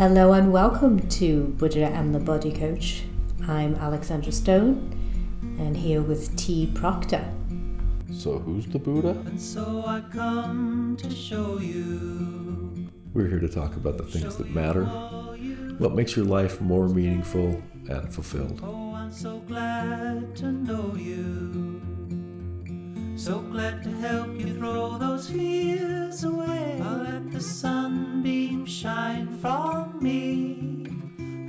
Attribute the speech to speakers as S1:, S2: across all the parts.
S1: Hello and welcome to Buddha and the Body Coach. I'm Alexandra Stone and here with T. Proctor.
S2: So, who's the Buddha?
S3: And so I come to show you.
S2: We're here to talk about the things that matter, what makes your life more meaningful and fulfilled.
S3: Oh, I'm so glad to know you. So glad to help you throw those fears away. I'll let the sunbeam shine from me.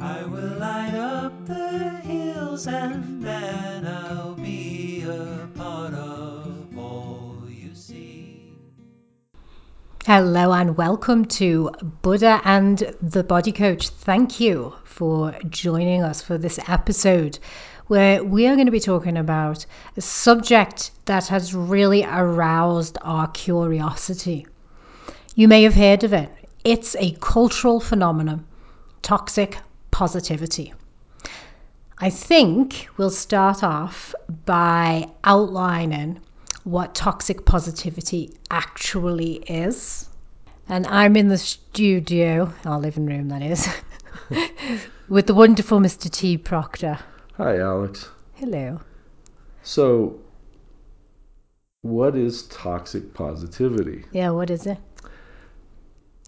S3: I will light up the hills and then I'll be a part of all you see.
S1: Hello and welcome to Buddha and the Body Coach. Thank you for joining us for this episode where we are going to be talking about a subject that has really aroused our curiosity. You may have heard of it. It's a cultural phenomenon, toxic positivity. I think we'll start off by outlining what toxic positivity actually is. And I'm in the studio, our living room that is, with the wonderful Mr. T. Proctor.
S2: Hi, Alex.
S1: Hello.
S2: So, what is toxic positivity?
S1: Yeah, what is it?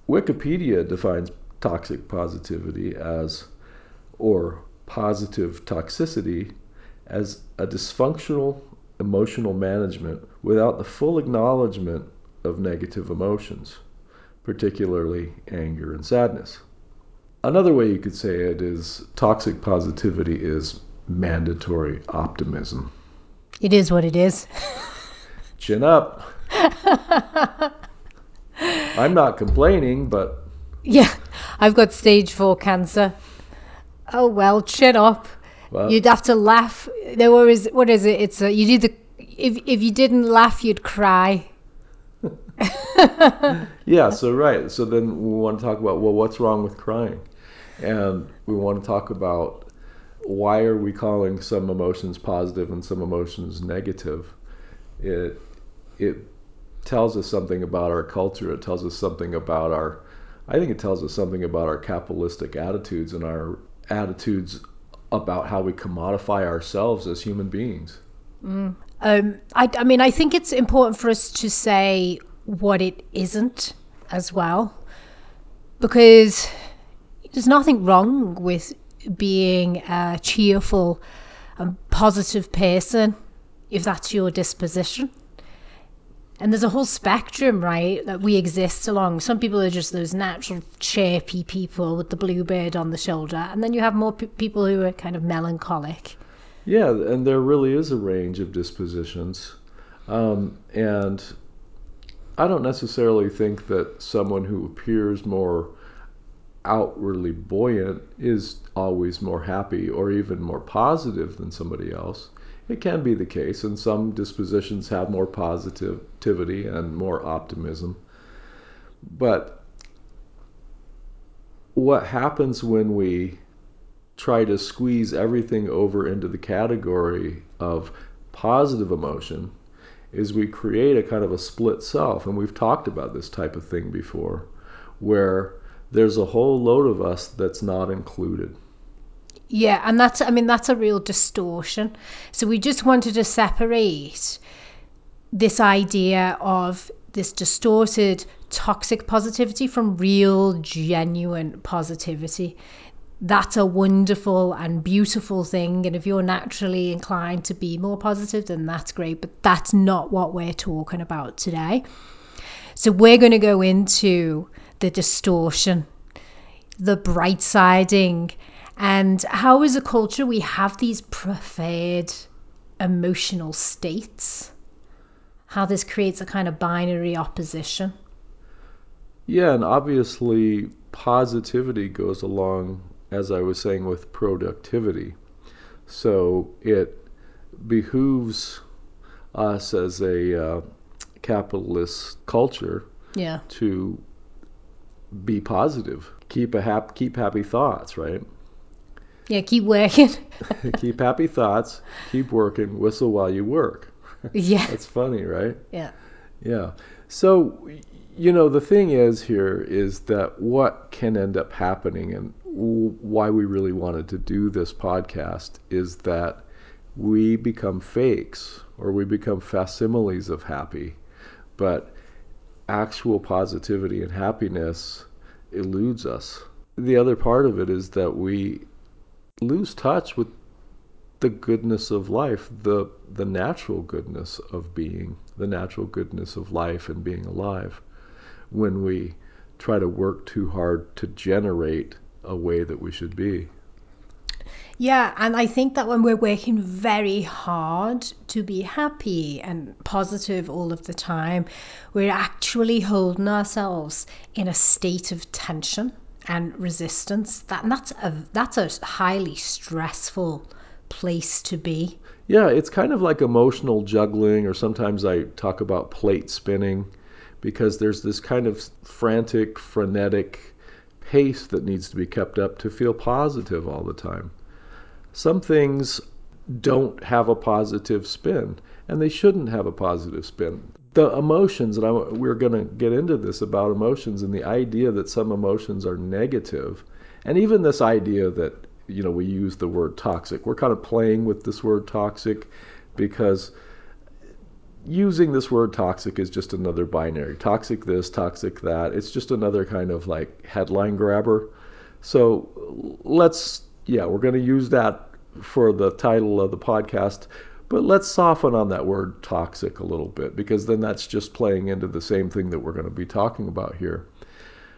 S2: Wikipedia defines toxic positivity as, or positive toxicity, as a dysfunctional emotional management without the full acknowledgement of negative emotions, particularly anger and sadness. Another way you could say it is toxic positivity is mandatory optimism.
S1: It is what it is.
S2: Chin up. I'm not complaining, but
S1: Yeah, I've got stage four cancer. Oh well, chin up.
S2: well,
S1: You'd have to laugh. There was what is it? It's a, you do the if if you didn't laugh, you'd cry.
S2: yeah, so right. So then we want to talk about well, what's wrong with crying? And we want to talk about why are we calling some emotions positive and some emotions negative? It it tells us something about our culture. It tells us something about our I think it tells us something about our capitalistic attitudes and our attitudes about how we commodify ourselves as human beings.
S1: Um, I, I mean, I think it's important for us to say what it isn't as well, because there's nothing wrong with being a cheerful and positive person if that's your disposition. And there's a whole spectrum, right, that we exist along. Some people are just those natural chirpy people with the bluebird on the shoulder, and then you have more pe- people who are kind of melancholic.
S2: Yeah, and there really is a range of dispositions. Um, and I don't necessarily think that someone who appears more outwardly buoyant is always more happy or even more positive than somebody else. It can be the case, and some dispositions have more positivity and more optimism. But what happens when we try to squeeze everything over into the category of positive emotion is we create a kind of a split self. And we've talked about this type of thing before, where there's a whole load of us that's not included.
S1: Yeah, and that's I mean that's a real distortion. So we just wanted to separate this idea of this distorted toxic positivity from real genuine positivity. That's a wonderful and beautiful thing and if you're naturally inclined to be more positive then that's great, but that's not what we're talking about today. So we're going to go into the distortion, the bright siding, and how, as a culture, we have these preferred emotional states. How this creates a kind of binary opposition.
S2: Yeah, and obviously, positivity goes along, as I was saying, with productivity. So it behooves us as a uh, capitalist culture
S1: Yeah.
S2: to be positive. Keep a hap- keep happy thoughts, right?
S1: Yeah, keep working.
S2: keep happy thoughts. Keep working. Whistle while you work.
S1: yeah.
S2: That's funny, right?
S1: Yeah.
S2: Yeah. So, you know, the thing is here is that what can end up happening and why we really wanted to do this podcast is that we become fakes or we become facsimiles of happy, but actual positivity and happiness eludes us. The other part of it is that we lose touch with the goodness of life, the the natural goodness of being, the natural goodness of life and being alive when we try to work too hard to generate a way that we should be.
S1: Yeah, and I think that when we're working very hard to be happy and positive all of the time, we're actually holding ourselves in a state of tension and resistance. That and that's a that's a highly stressful place to be.
S2: Yeah, it's kind of like emotional juggling, or sometimes I talk about plate spinning because there's this kind of frantic, frenetic pace that needs to be kept up to feel positive all the time. Some things don't have a positive spin, and they shouldn't have a positive spin. The emotions, and I, we're going to get into this about emotions and the idea that some emotions are negative, and even this idea that you know we use the word toxic. We're kind of playing with this word toxic because using this word toxic is just another binary. Toxic this, toxic that. It's just another kind of like headline grabber. So let's yeah, we're going to use that for the title of the podcast. But let's soften on that word toxic a little bit because then that's just playing into the same thing that we're going to be talking about here.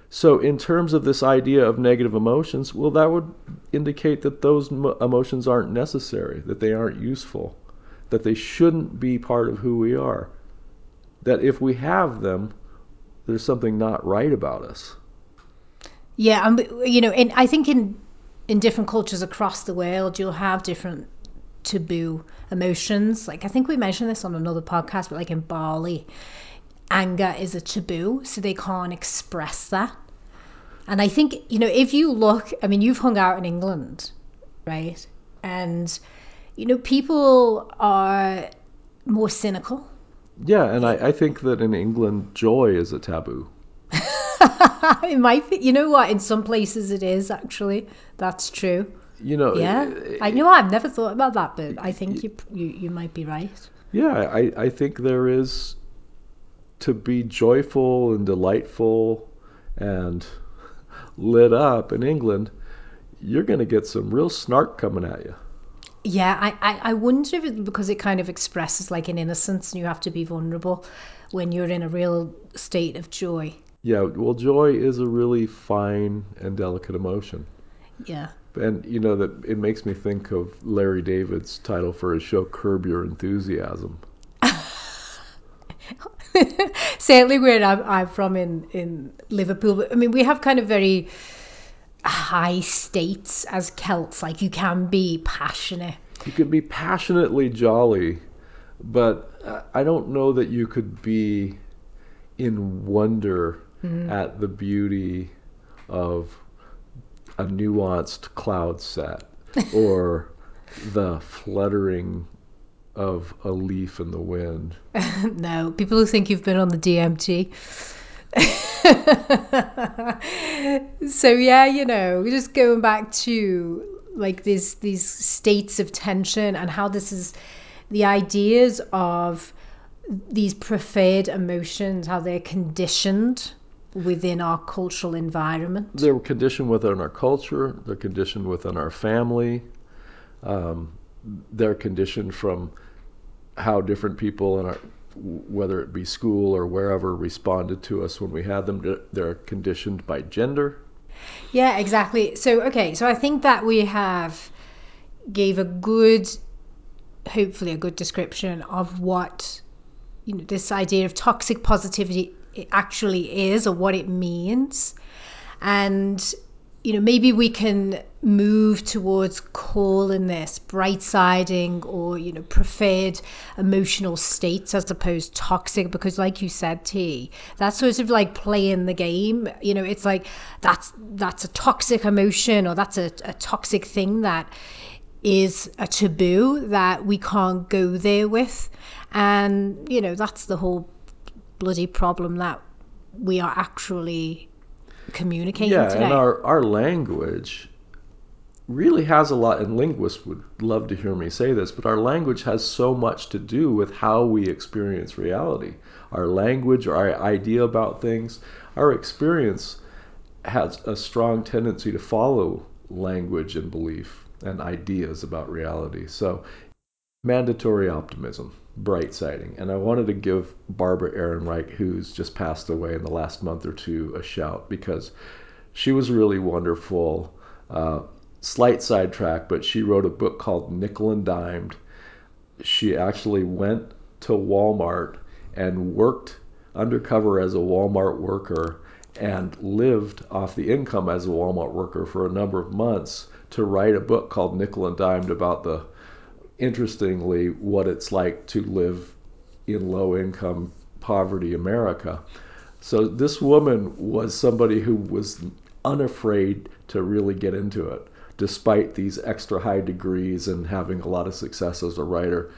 S2: So, in terms of this idea of negative emotions, well, that would indicate that those emotions aren't necessary, that they aren't useful, that they shouldn't be part of who we are. That if we have them, there's something not right about us.
S1: Yeah, um, you know, and I think in in different cultures across the world, you'll have different taboo emotions. Like I think we mentioned this on another podcast, but like in Bali, anger is a taboo, so they can't express that. And I think, you know, if you look, I mean, you've hung out in England, right? And, you know, people are more cynical.
S2: Yeah, and I, I think that in England, joy is a taboo.
S1: it might be, you know what? In some places it is actually. That's true.
S2: You know,
S1: Yeah, I know. I've never thought about that, but I think you you, you might be right.
S2: Yeah, I, I think there is to be joyful and delightful and lit up in England, you're going to get some real snark coming at you.
S1: Yeah, I, I, I wonder if it's because it kind of expresses like an innocence and you have to be vulnerable when you're in a real state of joy.
S2: Yeah, well, joy is a really fine and delicate emotion.
S1: Yeah.
S2: And, you know, that it makes me think of Larry David's title for his show, Curb Your Enthusiasm.
S1: Certainly, where I'm, I'm from in, in Liverpool, I mean, we have kind of very high states as Celts. Like, you can be passionate.
S2: You could be passionately jolly, but uh, I don't know that you could be in wonder Mm-hmm. at the beauty of a nuanced cloud set or the fluttering of a leaf in the wind.
S1: No, people who think you've been on the DMT. so yeah, you know, just going back to like these these states of tension and how this is the ideas of these preferred emotions, how they're conditioned within our cultural environment.
S2: They're conditioned within our culture, they're conditioned within our family, um, they're conditioned from how different people in our whether it be school or wherever responded to us when we had them they're conditioned by gender
S1: Yeah, exactly. So okay, so I think that we have gave a good hopefully a good description of what you know this idea of toxic positivity actually is or what it means. And you know, maybe we can move towards calling this bright siding or, you know, preferred emotional states as opposed toxic because like you said, T, that's sort of like playing the game. You know, it's like that's that's a toxic emotion or that's a, a toxic thing that is a taboo that we can't go there with. And, you know, that's the whole bloody problem that we are actually communicating
S2: yeah,
S1: today.
S2: and our, our language really has a lot, and linguists would love to hear me say this, but our language has so much to do with how we experience reality. Our language, our idea about things, our experience has a strong tendency to follow language and belief and ideas about reality. So, mandatory optimism, bright siding. And I wanted to give Barbara Ehrenreich, who's just passed away in the last month or two, a shout because she was really wonderful. Uh, slight sidetrack, but she wrote a book called Nickel and Dimed. She actually went to Walmart and worked undercover as a Walmart worker and lived off the income as a Walmart worker for a number of months to write a book called Nickel and Dimed about the, interestingly, what it's like to live in low income poverty America. So this woman was somebody who was unafraid to really get into it, despite these extra high degrees and having a lot of success as a writer.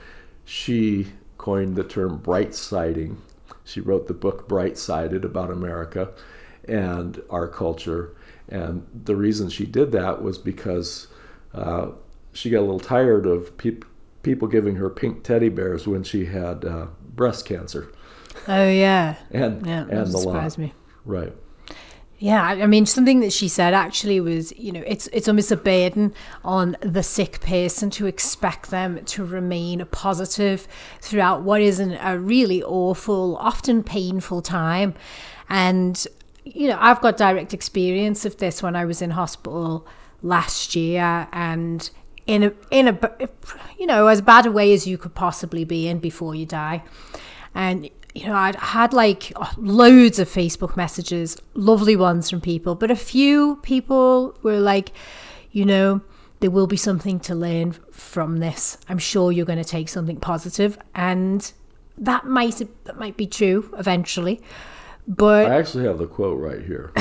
S2: She coined the term bright siding. She wrote the book Bright Sided about America and our culture. And the reason she did that was because uh, she got a little tired of pe- people giving her pink teddy bears when she had uh, breast cancer.
S1: oh yeah,
S2: And,
S1: yeah,
S2: and the
S1: surprised
S2: lot.
S1: me.
S2: Right.
S1: Yeah, I mean, something that she said actually was, you know, it's it's almost a burden on the sick person to expect them to remain positive throughout what is an, a really awful, often painful time. And you know, I've got direct experience of this when I was in hospital last year, and in a in a you know as bad a way as you could possibly be in before you die. And you know, I'd had like loads of Facebook messages, lovely ones from people, but a few people were like, you know, there will be something to learn from this. I'm sure you're going to take something positive, and that might that might be true eventually. But
S2: I actually have the quote right here.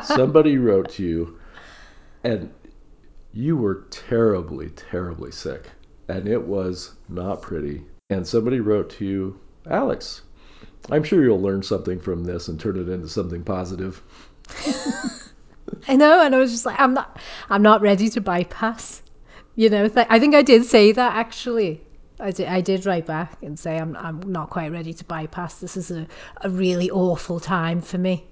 S2: Somebody wrote to you, and you were terribly, terribly sick, and it was not pretty. And somebody wrote to you, Alex, I'm sure you'll learn something from this and turn it into something positive.
S1: I know, and I was just like, I'm not, I'm not ready to bypass. You know, th- I think I did say that actually. I did, I did write back and say I'm, I'm not quite ready to bypass. This is a, a really awful time for me.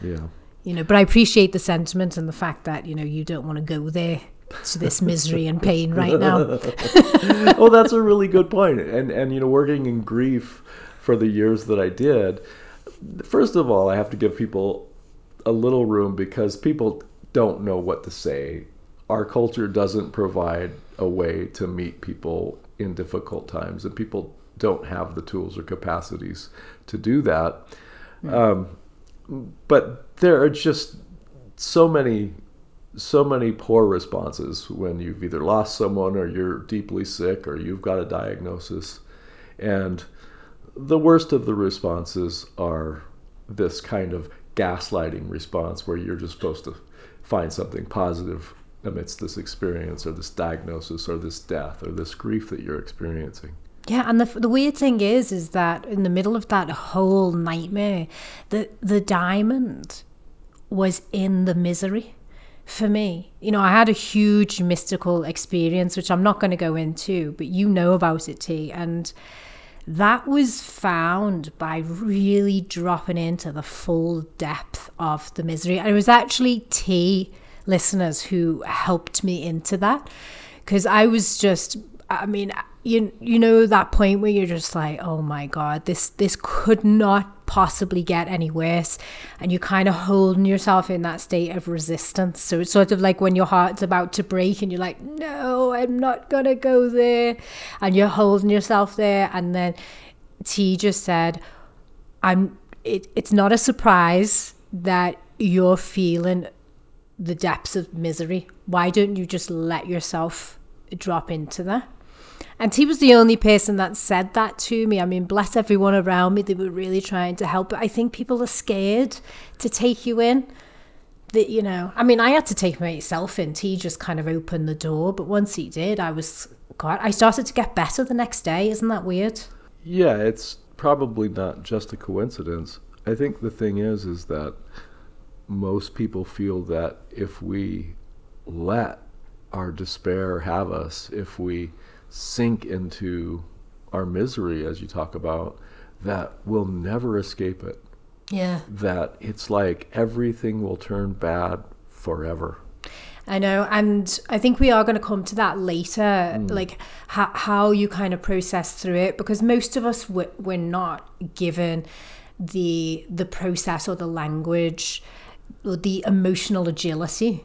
S2: Yeah.
S1: You know, but I appreciate the sentiment and the fact that you know you don't want to go there to this misery and pain right now.
S2: oh, that's a really good point. And and you know, working in grief for the years that I did, first of all, I have to give people a little room because people don't know what to say. Our culture doesn't provide a way to meet people in difficult times, and people don't have the tools or capacities to do that. Um, but there are just so many so many poor responses when you've either lost someone or you're deeply sick or you've got a diagnosis. And the worst of the responses are this kind of gaslighting response where you're just supposed to find something positive amidst this experience or this diagnosis or this death or this grief that you're experiencing.
S1: Yeah, and the the weird thing is, is that in the middle of that whole nightmare, the the diamond was in the misery for me. You know, I had a huge mystical experience, which I'm not going to go into, but you know about it, T. And that was found by really dropping into the full depth of the misery. And it was actually T listeners who helped me into that because I was just, I mean, you you know that point where you're just like, oh my god, this this could not possibly get any worse, and you're kind of holding yourself in that state of resistance. So it's sort of like when your heart's about to break, and you're like, no, I'm not gonna go there, and you're holding yourself there, and then T just said, I'm. It, it's not a surprise that you're feeling the depths of misery. Why don't you just let yourself drop into that? And he was the only person that said that to me. I mean, bless everyone around me. They were really trying to help. But I think people are scared to take you in. That, you know, I mean, I had to take myself in. He just kind of opened the door. But once he did, I was, God, I started to get better the next day. Isn't that weird?
S2: Yeah, it's probably not just a coincidence. I think the thing is, is that most people feel that if we let our despair have us, if we sink into our misery, as you talk about, that we'll never escape it.
S1: Yeah.
S2: That it's like everything will turn bad forever.
S1: I know, and I think we are going to come to that later, mm. like how, how you kind of process through it, because most of us we're, we're not given the the process or the language or the emotional agility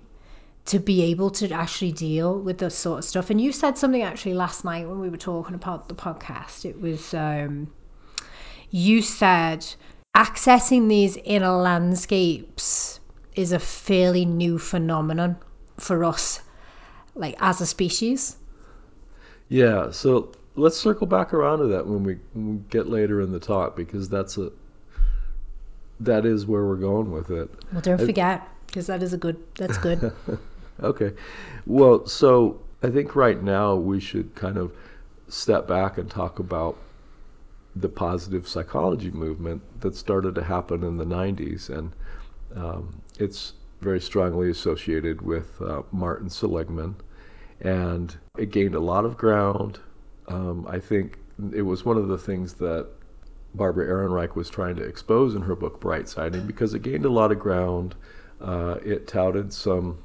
S1: to be able to actually deal with this sort of stuff. And you said something actually last night when we were talking about the podcast. It was um, you said accessing these inner landscapes is a fairly new phenomenon for us, like as a species.
S2: Yeah, so let's circle back around to that when we, when we get later in the talk because that's a that is where we're going with it.
S1: Well, don't forget because that is a good. That's good.
S2: Okay. Well, so I think right now we should kind of step back and talk about the positive psychology movement that started to happen in the 90s. And um, it's very strongly associated with uh, Martin Seligman. And it gained a lot of ground. Um, I think it was one of the things that Barbara Ehrenreich was trying to expose in her book Bright Siding because it gained a lot of ground. Uh, it touted some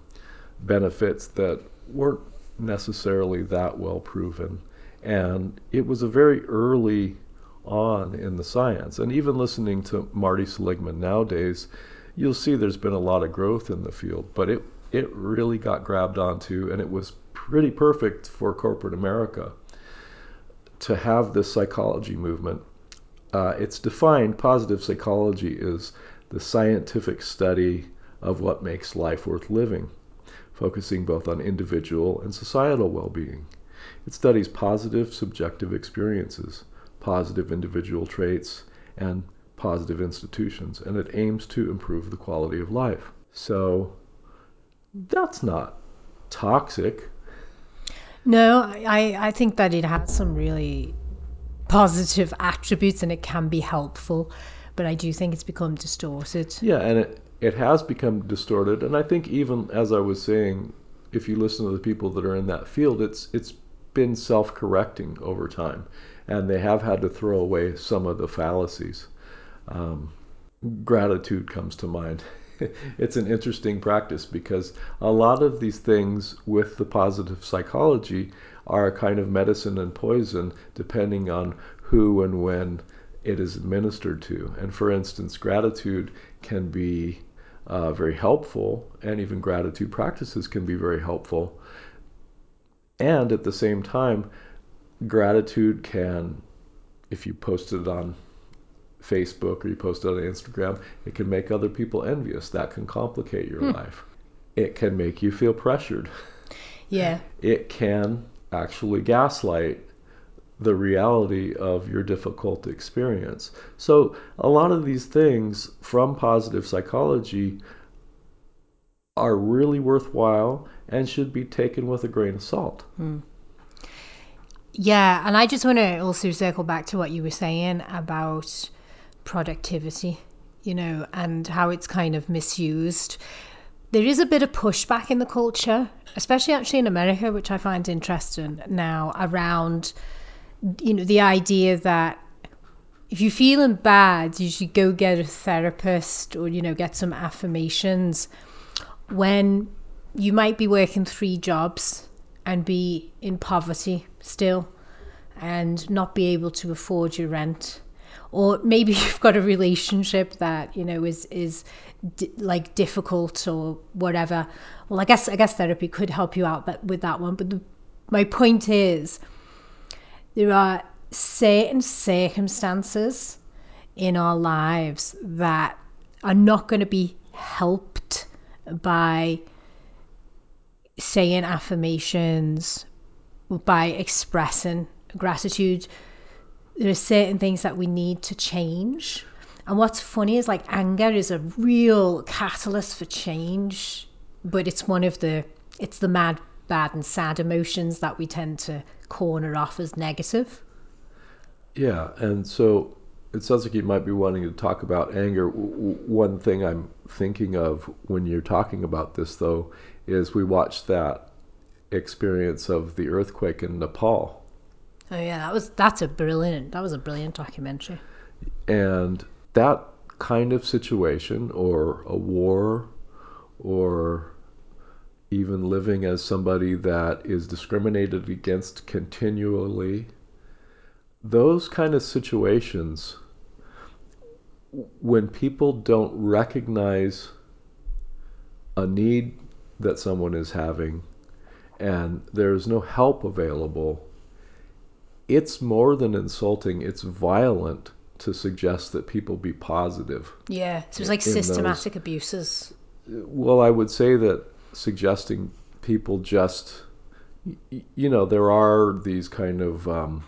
S2: benefits that weren't necessarily that well proven. And it was a very early on in the science. And even listening to Marty Seligman nowadays, you'll see there's been a lot of growth in the field, but it, it really got grabbed onto, and it was pretty perfect for corporate America to have this psychology movement. Uh, it's defined, positive psychology is the scientific study of what makes life worth living focusing both on individual and societal well being. It studies positive subjective experiences, positive individual traits, and positive institutions, and it aims to improve the quality of life. So that's not toxic.
S1: no, I I think that it has some really positive attributes and it can be helpful, but I do think it's become distorted.
S2: Yeah, and it, it has become distorted. And I think even as I was saying, if you listen to the people that are in that field, it's it's been self-correcting over time, and they have had to throw away some of the fallacies. Um, gratitude comes to mind. it's an interesting practice because a lot of these things with the positive psychology are a kind of medicine and poison depending on who and when it is administered to. And for instance, gratitude can be uh, very helpful, and even gratitude practices can be very helpful. And at the same time, gratitude can, if you post it on Facebook or you post it on Instagram, it can make other people envious. That can complicate your life. It can make you feel pressured.
S1: Yeah.
S2: It can actually gaslight the reality of your difficult experience. So, a lot of these things from positive psychology are really worthwhile and should be taken with a grain of salt. Hmm.
S1: Yeah, and I just want to also circle back to what you were saying about productivity, you know, and how it's kind of misused. There is a bit of pushback in the culture, especially actually in America, which I find interesting now around, you know, the idea that if you're feeling bad, you should go get a therapist or, you know, get some affirmations when you might be working three jobs and be in poverty still and not be able to afford your rent. Or maybe you've got a relationship that you know is is di- like difficult or whatever. Well i guess i guess therapy could help you out that, with that one but the, my point is there are certain circumstances in our lives that are not going to be helped by saying affirmations, by expressing gratitude. There are certain things that we need to change. And what's funny is like anger is a real catalyst for change, but it's one of the it's the mad, bad, and sad emotions that we tend to corner off as negative.
S2: Yeah, and so it sounds like you might be wanting to talk about anger. W- One thing I'm thinking of when you're talking about this, though, is we watched that experience of the earthquake in Nepal.
S1: Oh yeah, that was that's a brilliant that was a brilliant documentary.
S2: And that kind of situation, or a war, or even living as somebody that is discriminated against continually, those kind of situations, when people don't recognize a need that someone is having and there's no help available, it's more than insulting, it's violent to suggest that people be positive.
S1: Yeah, so it was like
S2: In those-
S1: systematic abuses.
S2: Well, I would say that suggesting people just, you know, there are these kind of. Um,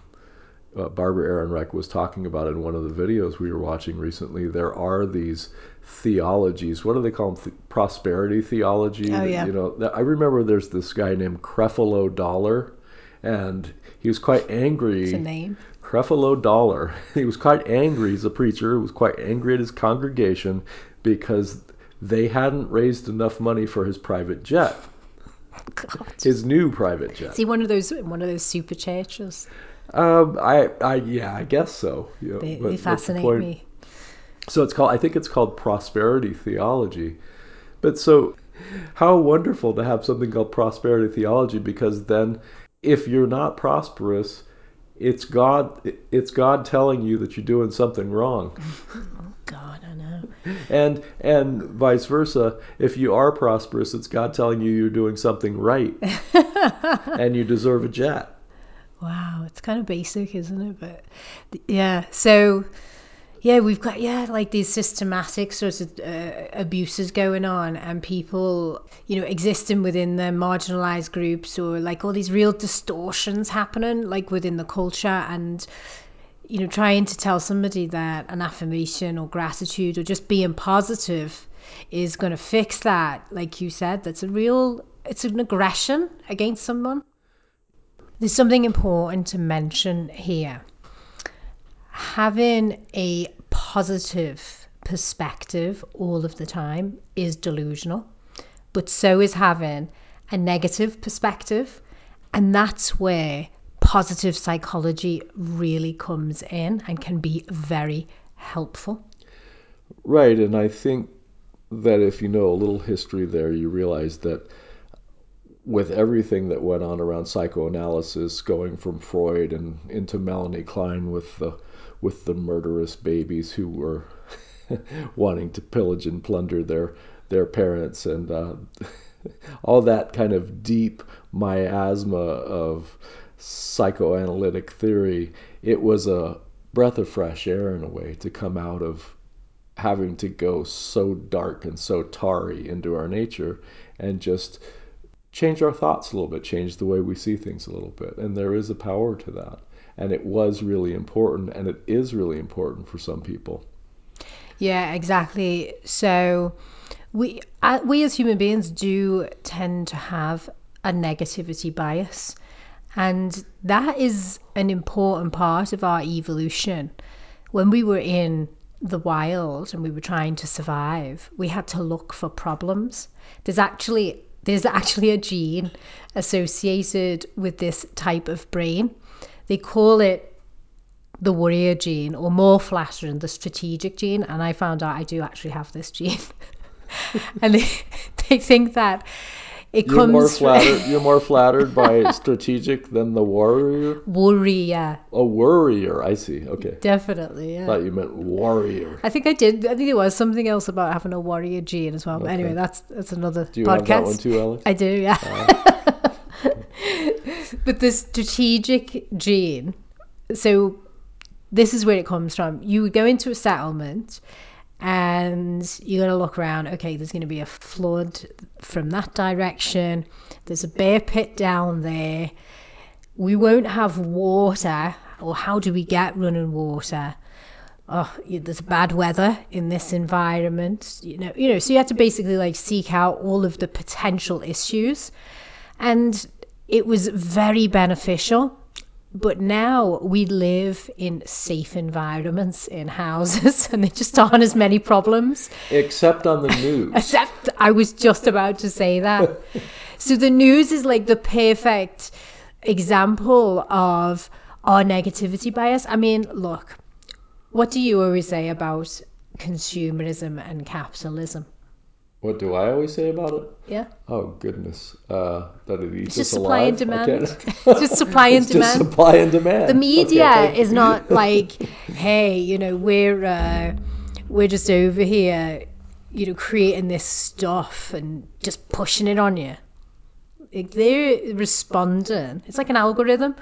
S2: uh, Barbara Ehrenreich was talking about in one of the videos we were watching recently. There are these theologies. What do they call them? Th- prosperity theology.
S1: Oh, yeah.
S2: You know, I remember there's this guy named Creflo Dollar, and he was quite angry.
S1: It's a name.
S2: Creflo Dollar. He was quite angry. He's a preacher. He was quite angry at his congregation because they hadn't raised enough money for his private jet,
S1: God.
S2: his new private jet.
S1: Is he one of those one of those super churches?
S2: Um, I, I, yeah, I guess so. You know,
S1: They,
S2: but-
S1: they
S2: but the
S1: fascinate me.
S2: So it's called. I think it's called prosperity theology. But so, how wonderful to have something called prosperity theology because then, if you're not prosperous, it's God. It's God telling you that you're doing something wrong.
S1: God, I know.
S2: and and vice versa if you are prosperous it's god telling you you're doing something right and you deserve a jet
S1: Wow, it's kind of basic, isn't it? But yeah, so yeah, we've got yeah like these systematic sorts of uh, abuses going on, and people you know existing within the marginalized groups, or like all these real distortions happening like within the culture, and you know trying to tell somebody that an affirmation or gratitude or just being positive is going to fix that like you said that's a real it's an aggression against someone there's something important to mention here. Having a positive perspective all of the time is delusional, but so is having a negative perspective. And that's where positive psychology really comes in and can be very helpful.
S2: right and i think that if you know a little history there you realize that with everything that went on around psychoanalysis going from freud and into melanie klein with the with the murderous babies who were wanting to pillage and plunder their their parents and uh, all that kind of deep miasma of psychoanalytic theory it was a breath of fresh air in a way to come out of having to go so dark and so tarry into our nature and just change our thoughts a little bit, change the way we see things a little bit. And there is a power to that. And it was really important, and it is really important for some people.
S1: Yeah, exactly. So we uh, we as human beings do tend to have a negativity bias, and that is an important part of our evolution. When we were in the wild and we were trying to survive, we had to look for problems. There's actually there's actually a gene associated with this type of brain. They call it the warrior gene, or more flattering, the strategic gene. And I found out I do actually have this gene. and they, they think that it
S2: You're more
S1: comes from
S2: flattered. you're more flattered by strategic than the warrior.
S1: warrior.
S2: A worrier. I see. Okay.
S1: Definitely, yeah.
S2: Thought you meant warrior.
S1: I think I did. I think it was something else about having a warrior gene as well. But anyway, that's that's another
S2: Do you
S1: podcast.
S2: have that one too, Alex?
S1: I do, yeah. Ah. but the strategic gene, so this is where it comes from. You would go into a settlement and you're going to look around. Okay, there's going to be a flood from that direction, there's a bear pit down there. We won't have water, or how do we get running water? oh there's bad weather in this environment you know you know so you have to basically like seek out all of the potential issues and it was very beneficial but now we live in safe environments in houses and there just aren't as many problems.
S2: Except on the news.
S1: Except I was just about to say that. so the news is like the perfect example of our negativity bias. I mean, look, what do you always say about consumerism and capitalism?
S2: What do I always say about it?
S1: Yeah.
S2: Oh goodness, uh, that it eats
S1: It's just
S2: us
S1: supply
S2: alive.
S1: and demand. Just supply and
S2: It's just
S1: demand.
S2: supply and demand.
S1: the media
S2: Okay,
S1: is not like hey you know we're uh, we're just over here you know creating this stuff and just pushing it on you Like, they're responding it's like an algorithm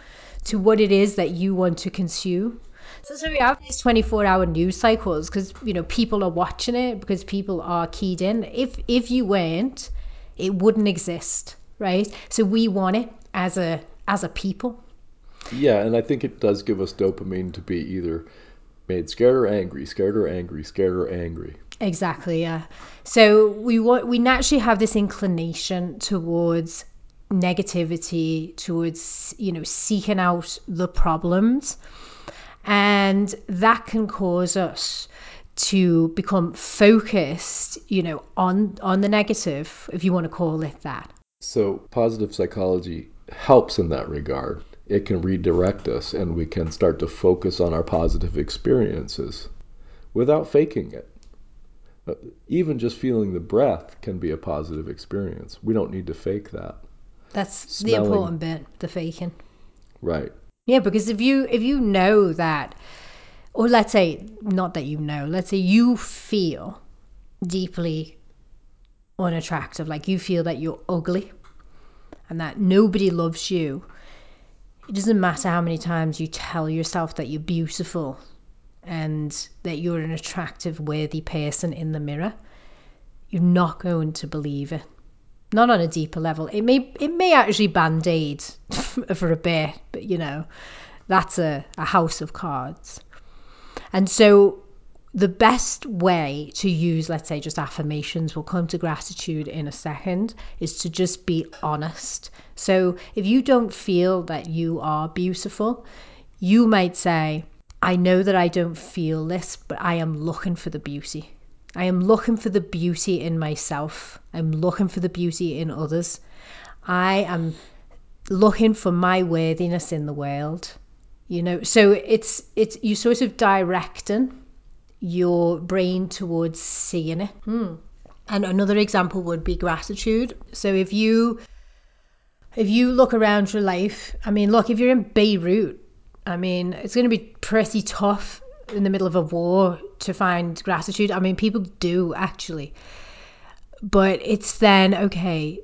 S1: to what it is that you want to consume so, so we have these 24 hour news cycles because you know people are watching it because people are keyed in if if you weren't it wouldn't exist right so we want it as a as a people
S2: Yeah, and I think it does give us dopamine to be either made scared or angry, scared or angry, scared or angry.
S1: Exactly, yeah. So we want we naturally have this inclination towards negativity, towards you know seeking out the problems, and that can cause us to become focused, you know, on on the negative, if you want to call it that.
S2: So positive psychology helps in that regard. It can redirect us, and we can start to focus on our positive experiences without faking it. Uh, Even just feeling the breath can be a positive experience. We don't need to fake that.
S1: That's the important bit, the faking.
S2: Right.
S1: Yeah, because if you if you know that, or let's say not that you know, let's say you feel deeply unattractive, like you feel that you're ugly, and that nobody loves you. It doesn't matter how many times you tell yourself that you're beautiful and that you're an attractive, worthy person in the mirror. You're not going to believe it not on a deeper level. It may it may actually band aid for a bit, but you know, that's a, a house of cards. And so the best way to use, let's say, just affirmations, we'll come to gratitude in a second, is to just be honest. So if you don't feel that you are beautiful, you might say, I know that I don't feel this, but I am looking for the beauty. I am looking for the beauty in myself. I'm looking for the beauty in others. I am looking for my worthiness in the world. You know, so it's it's you sort of directing your brain towards seeing it. Hmm. And another example would be gratitude. So if you if you look around your life, I mean, look, if you're in Beirut, I mean, it's going to be pretty tough in the middle of a war to find gratitude. I mean, people do actually. But it's then, okay,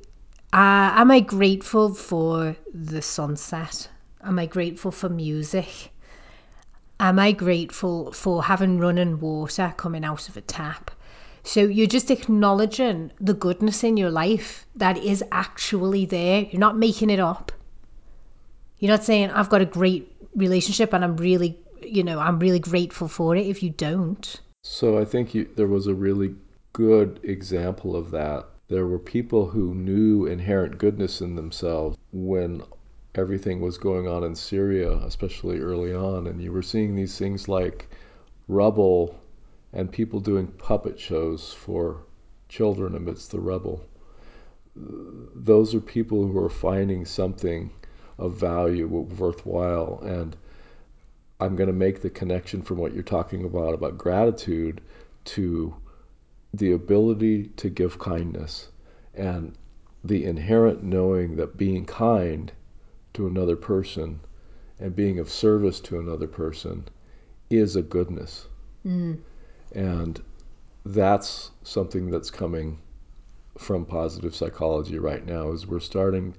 S1: uh, am I grateful for the sunset? Am I grateful for music? Am I grateful for having running water coming out of a tap? So you're just acknowledging the goodness in your life that is actually there. You're not making it up. You're not saying, I've got a great relationship and I'm really, you know, I'm really grateful for it if you don't.
S2: So I think you, there was a really good example of that. There were people who knew inherent goodness in themselves when everything was going on in Syria, especially early on, and you were seeing these things like rubble and people doing puppet shows for children amidst the rubble. Those are people who are finding something of value, worthwhile, and I'm going to make the connection from what you're talking about about gratitude to the ability to give kindness and the inherent knowing that being kind to another person and being of service to another person is a goodness. Mm. And that's something that's coming from positive psychology right now is we're starting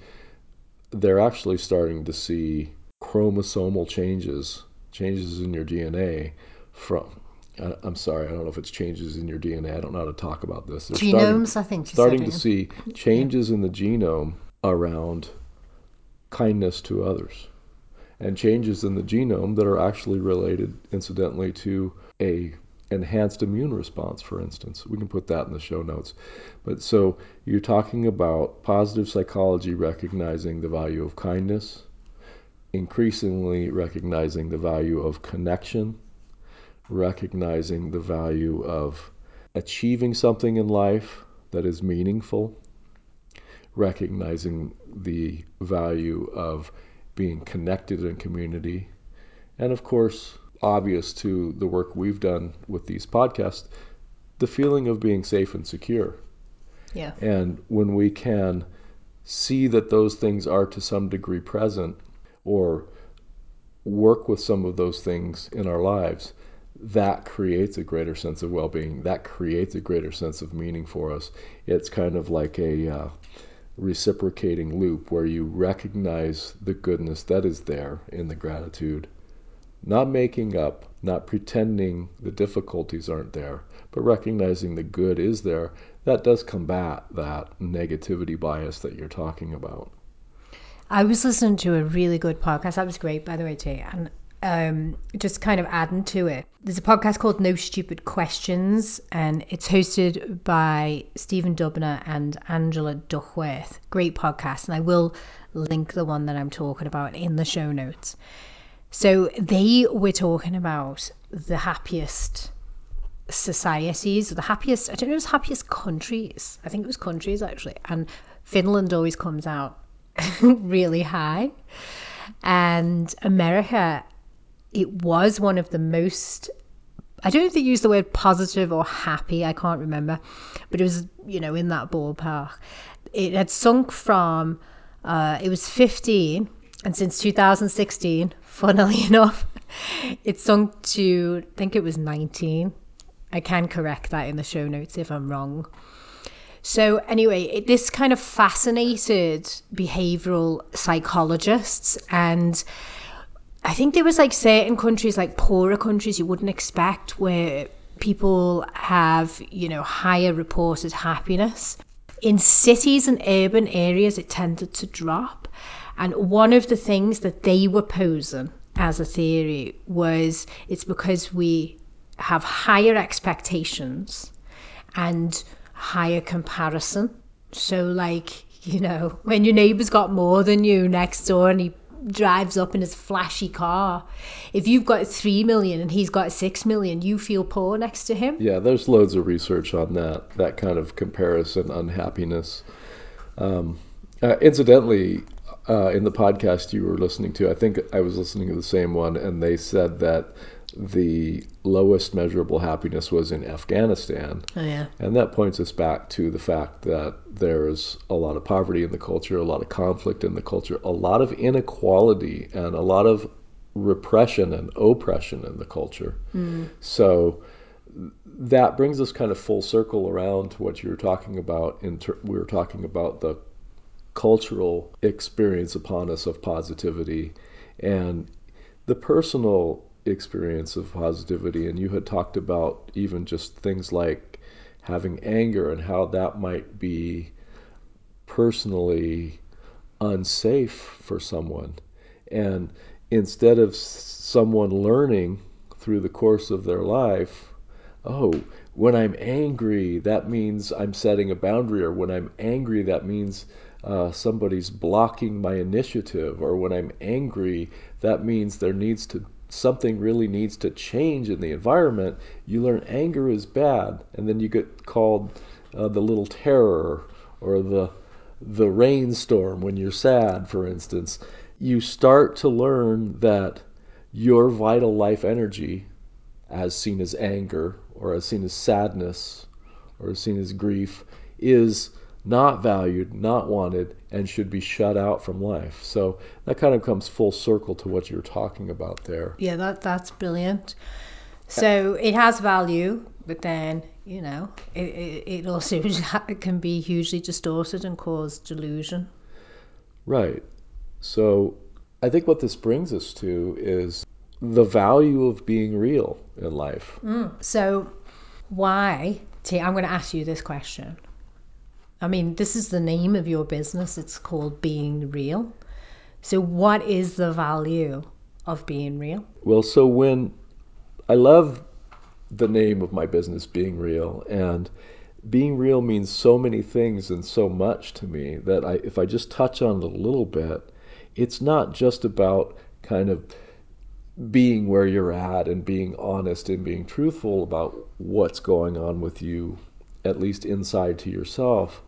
S2: they're actually starting to see chromosomal changes changes in your DNA from I- I'm sorry, I don't know if it's changes in your DNA. I don't know how to talk about this. They're
S1: Genomes, I think
S2: starting to see changes in the genome around kindness to others and changes in the genome that are actually related incidentally to a enhanced immune response for instance we can put that in the show notes but so you're talking about positive psychology recognizing the value of kindness increasingly recognizing the value of connection, recognizing the value of achieving something in life that is meaningful, recognizing the value of being connected in community, and of course, obvious to the work we've done with these podcasts, the feeling of being safe and secure.
S1: Yeah.
S2: And when we can see that those things are to some degree present or work with some of those things in our lives, that creates a greater sense of well being. That creates a greater sense of meaning for us. It's kind of like a uh, reciprocating loop where you recognize the goodness that is there in the gratitude, not making up, not pretending the difficulties aren't there, but recognizing the good is there. That does combat that negativity bias that you're talking about.
S1: I was listening to a really good podcast. That was great, by the way, too. And um, just kind of adding to it, there's a podcast called No Stupid Questions, and it's hosted by Stephen Dubner and Angela Duckworth. Great podcast, and I will link the one that I'm talking about in the show notes. So they were talking about the happiest societies, the happiest, I don't know, it was happiest countries. I think it was countries actually. And Finland always comes out really high. And America, it was one of the most, I don't know if they used the word positive or happy, I can't remember, but it was, you know, in that ballpark. It had sunk from, uh, it was 15, and since 2016, funnily enough, it sunk to, I think it was 19. I can correct that in the show notes if I'm wrong. So, anyway, it, this kind of fascinated behavioral psychologists. And I think there was like certain countries, like poorer countries, you wouldn't expect, where people have, you know, higher reported happiness. In cities and urban areas, it tended to drop. And one of the things that they were posing as a theory was it's because we have higher expectations and higher comparison. So, like, you know, when your neighbour's got more than you next door and he drives up in his flashy car, if you've got three million and he's got six million, you feel poor next to him.
S2: Yeah, there's loads of research on that, that kind of comparison unhappiness. Um, uh, incidentally, uh, in the podcast you were listening to, I think I was listening to the same one, and they said that the lowest measurable happiness was in Afghanistan.
S1: Oh, yeah.
S2: And that points us back to the fact that there's a lot of poverty in the culture, a lot of conflict in the culture, a lot of inequality, and a lot of repression and oppression in the culture.
S1: Mm.
S2: So that brings us kind of full circle around to what you were talking about. In ter- we were talking about the cultural experience upon us of positivity and the personal experience of positivity. And you had talked about even just things like having anger and how that might be personally unsafe for someone. And instead of someone learning through the course of their life, oh, when I'm angry, that means I'm setting a boundary, or when I'm angry, that means uh, somebody's blocking my initiative, or when I'm angry, that means there needs to something really needs to change in the environment, you learn anger is bad, and then you get called uh, the little terror or the the rainstorm when you're sad, for instance. You start to learn that your vital life energy, as seen as anger or as seen as sadness or as seen as grief, is not valued, not wanted, and should be shut out from life. So that kind of comes full circle to what you're talking about there.
S1: Yeah, that that's brilliant. So it has value, but then you know it, it, it also it can be hugely distorted and cause delusion.
S2: Right. So I think what this brings us to is the value of being real in life.
S1: Mm. So why? T, I'm going to ask you this question. I mean, this is the name of your business. It's called Being Real. So, what is the value of being real?
S2: Well, so when I love the name of my business, Being Real, and being real means so many things and so much to me that I, if I just touch on it a little bit, it's not just about kind of being where you're at and being honest and being truthful about what's going on with you, at least inside to yourself.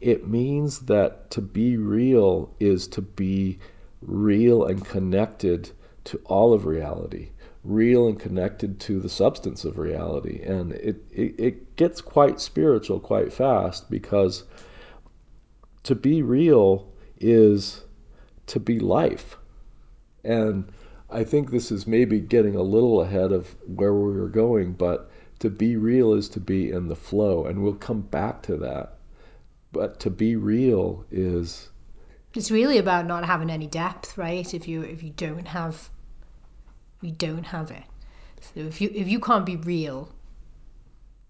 S2: It means that to be real is to be real and connected to all of reality, real and connected to the substance of reality. And it, it, it gets quite spiritual quite fast because to be real is to be life. And I think this is maybe getting a little ahead of where we were going, but to be real is to be in the flow. And we'll come back to that. But to be real is
S1: It's really about not having any depth, right? If you if you don't have you don't have it. So if you if you can't be real,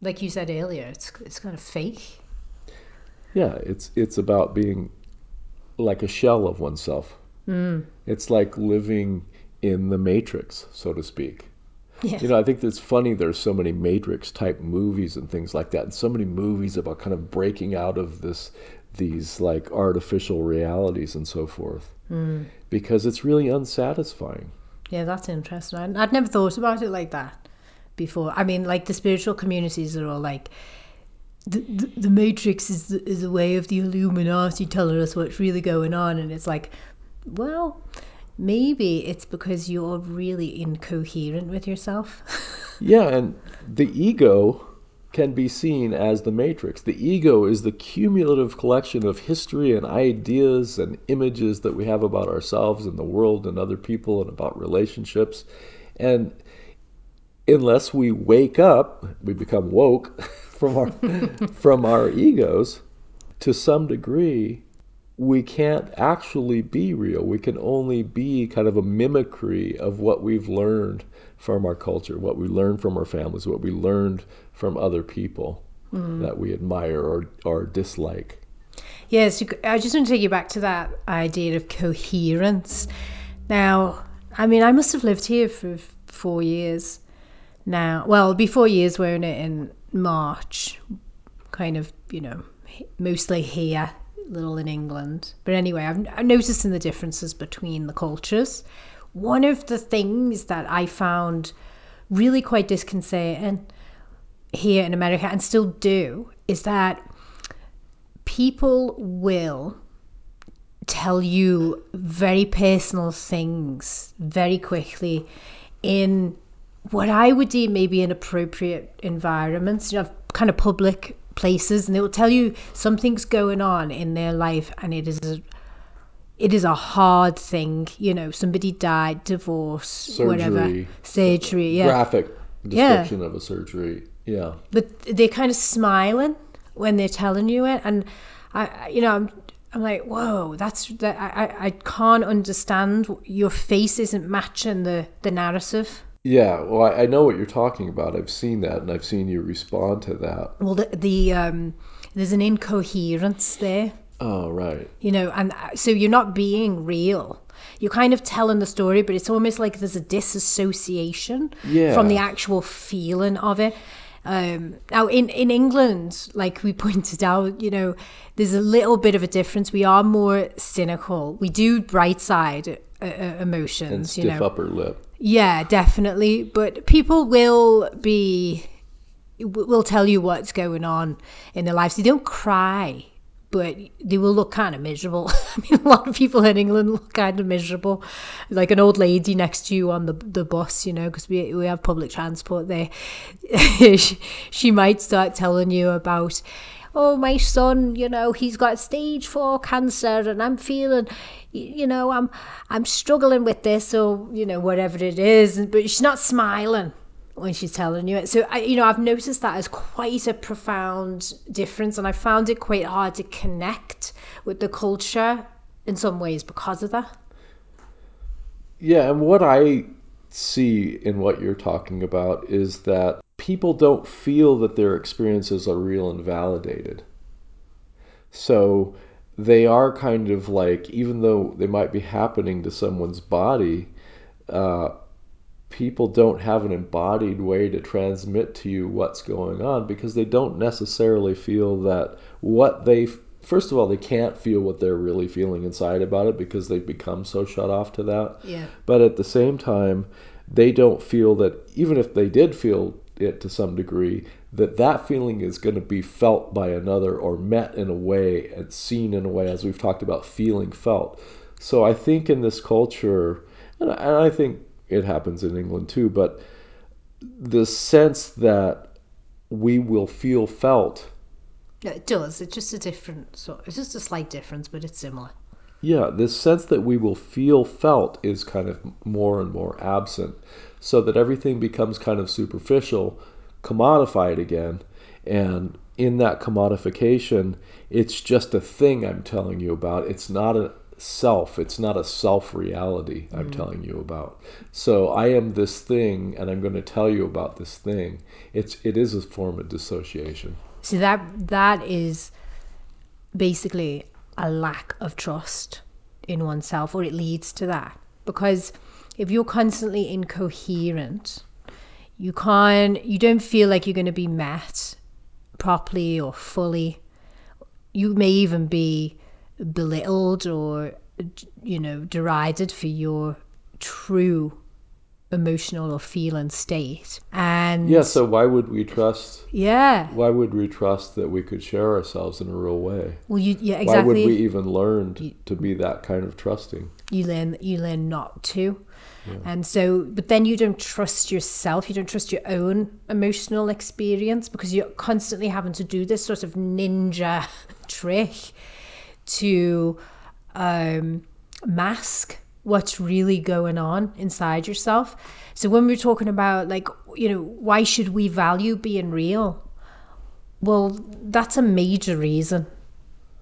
S1: like you said earlier, it's it's kind of fake.
S2: yeah, it's it's about being like a shell of oneself. Mm. It's like living in the matrix, so to speak.
S1: Yeah.
S2: You know, I think it's funny there's so many Matrix type movies and things like that, and so many movies about kind of breaking out of this these like artificial realities and so forth. Mm. Because it's really unsatisfying.
S1: Yeah, that's interesting. I'd, I'd never thought about it like that before. I mean, like the spiritual communities are all like, the, the, the Matrix is the, is a way of the Illuminati telling us what's really going on, and it's like, well, maybe it's because you're really incoherent with yourself.
S2: Yeah, and the ego can be seen as the matrix. The ego is the cumulative collection of history and ideas and images that we have about ourselves and the world and other people and about relationships. And unless we wake up, we become woke from our from our egos to some degree, we can't actually be real. We can only be kind of a mimicry of what we've learned from our culture, what we learned from our families, what we learned from other people mm. that we admire or, or dislike.
S1: Yes, I just want to take you back to that idea of coherence. Now, I mean, I must have lived here for four years now. Well, it'll be four years, won't it, in March? Kind of, you know, mostly here, little in England. But anyway, I'm, I'm noticing the differences between the cultures. One of the things that I found really quite disconcerting here in America and still do is that people will tell you very personal things very quickly in what I would deem maybe inappropriate environments, you know, kind of public places, and they will tell you something's going on in their life, and it is a, it is a hard thing. You know, somebody died, divorce, whatever,
S2: Surgery.
S1: surgery, yeah.
S2: Graphic
S1: Yeah.
S2: description of a surgery. Yeah.
S1: but they're kind of smiling when they're telling you it and i you know i'm i'm like whoa that's that i i I can't understand your face isn't matching the the narrative
S2: Yeah. Well, I, I know what you're talking about. I've seen that and I've seen you respond to that.
S1: well the, the um there's an incoherence there
S2: Oh, right.
S1: you know and uh, so you're not being real you're kind of telling the story but it's almost like there's a disassociation
S2: Yeah.
S1: from the actual feeling of it um, now in, in england like we pointed out you know there's a little bit of a difference we are more cynical we do bright side uh, emotions
S2: And
S1: you know
S2: upper lip.
S1: yeah, definitely. But people will be will tell you what's going on in their lives. They don't cry, but they will look kind of miserable. I mean, a lot of people in England look kind of miserable, like an old lady next to you on the the bus, you know, because we we have public transport there. she, she might start telling you about. Oh, my son, you know, he's got stage four cancer, and I'm feeling, you know, I'm, I'm struggling with this, or you know, whatever it is. But she's not smiling when she's telling you it. So I, you know, I've noticed that as quite a profound difference, and I found it quite hard to connect with the culture in some ways because of that.
S2: Yeah, and what I see in what you're talking about is that people don't feel that their experiences are real and validated. So they are kind of like, even though they might be happening to someone's body, uh, people don't have an embodied way to transmit to you what's going on because they don't necessarily feel that what they first of all, they can't feel what they're really feeling inside about it because they've become so shut off to that.
S1: Yeah.
S2: But at the same time, they don't feel that even if they did feel it to some degree, that that feeling is going to be felt by another or met in a way and seen in a way, as we've talked about, feeling felt. So I think in this culture, and I, think it happens in England too, but the sense that we will feel felt
S1: Yeah, it does. It's just a different sort. It's just a slight difference, but it's similar.
S2: Yeah, this sense that we will feel felt is kind of more and more absent, so that everything becomes kind of superficial, commodified again, and in that commodification, it's just a thing I'm telling you about. It's not a self, it's not a self reality I'm mm. telling you about. So I am this thing and I'm going to tell you about this thing. It's it is a form of dissociation.
S1: So that that is basically a lack of trust in oneself, or it leads to that. Because if you're constantly incoherent, you can't, you don't feel like you're going to be met properly or fully. You may even be belittled or, you know, derided for your true emotional or feeling state. And
S2: Yeah, so why would we trust
S1: yeah,
S2: why would we trust that we could share ourselves in a real way?
S1: well, you yeah
S2: Why would we even learn t- to be that kind of trusting?
S1: You learn you learn not to. And so but then you don't trust yourself you don't trust your own emotional experience because you're constantly having to do this sort of ninja trick to um, mask what's really going on inside yourself. So when we're talking about like you know why should we value being real? Well that's a major reason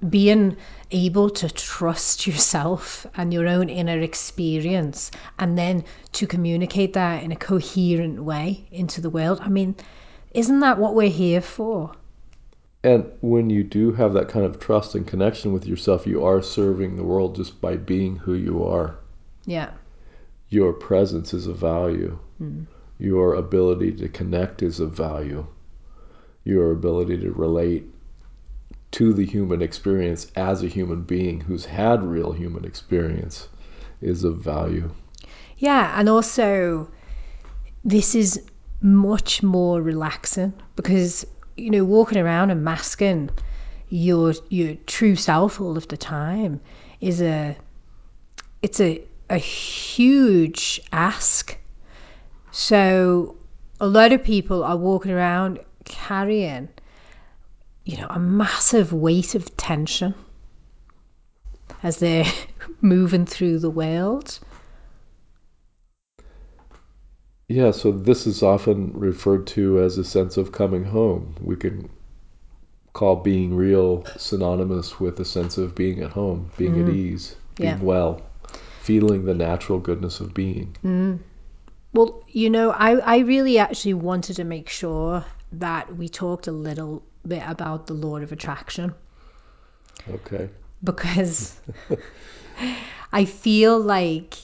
S1: being able to trust yourself and your own inner experience and then to communicate that in a coherent way into the world. I mean, isn't that what we're here for?
S2: And when you do have that kind of trust and connection with yourself, you are serving the world just by being who you are.
S1: Yeah.
S2: Your presence is of value. Hmm. Your ability to connect is of value. Your ability to relate to the human experience as a human being who's had real human experience is of value.
S1: Yeah, and also this is much more relaxing because you know walking around and masking your your true self all of the time is a it's a a huge ask. So a lot of people are walking around carrying you know a massive weight of tension as they're moving through the world.
S2: Yeah, so this is often referred to as a sense of coming home. We can call being real synonymous with a sense of being at home, being at mm-hmm. ease, being
S1: Yeah.
S2: well, feeling the natural goodness of being. Mm.
S1: Well, you know, I, I really actually wanted to make sure that we talked a little bit about the law of attraction
S2: Okay.
S1: because I feel like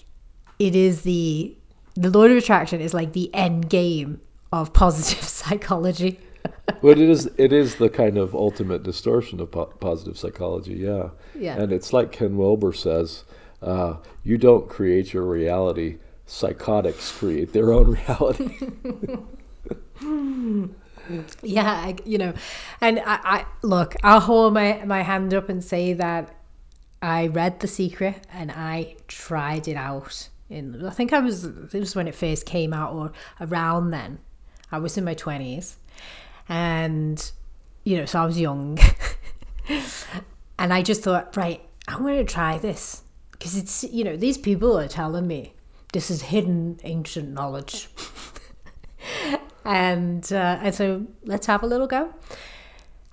S1: it is the the law of attraction is like the end game of positive psychology.
S2: Well, it is it is the kind of ultimate distortion of po- positive psychology, yeah.
S1: Yeah.
S2: And it's like Ken Wilber says, uh, you don't create your reality. Psychotics create their own reality.
S1: Yeah, I, you know, and I, I look, I'll hold my my hand up and say that I read The Secret and I tried it out. In I think I was it was when it first came out or around then. I was in my twenties, and you know, so I was young, and I just thought, right, I'm going to try this because it's you know these people are telling me this is hidden ancient knowledge. and uh, and so let's have a little go.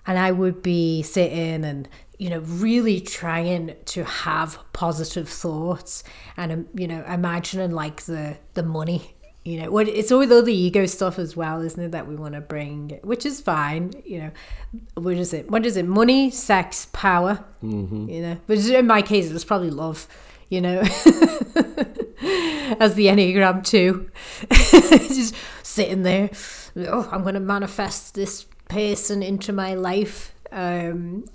S1: And I would be sitting and you know really trying to have positive thoughts and um, you know imagining like the the money. You know, what it's all the ego stuff as well, isn't it? That we want to bring, which is fine. You know, what is it? What is it? Money, sex, power. Mm-hmm. You know, but in my case, it was probably love. You know, as the Enneagram two, just sitting there. Oh, I'm going to manifest this person into my life. Um,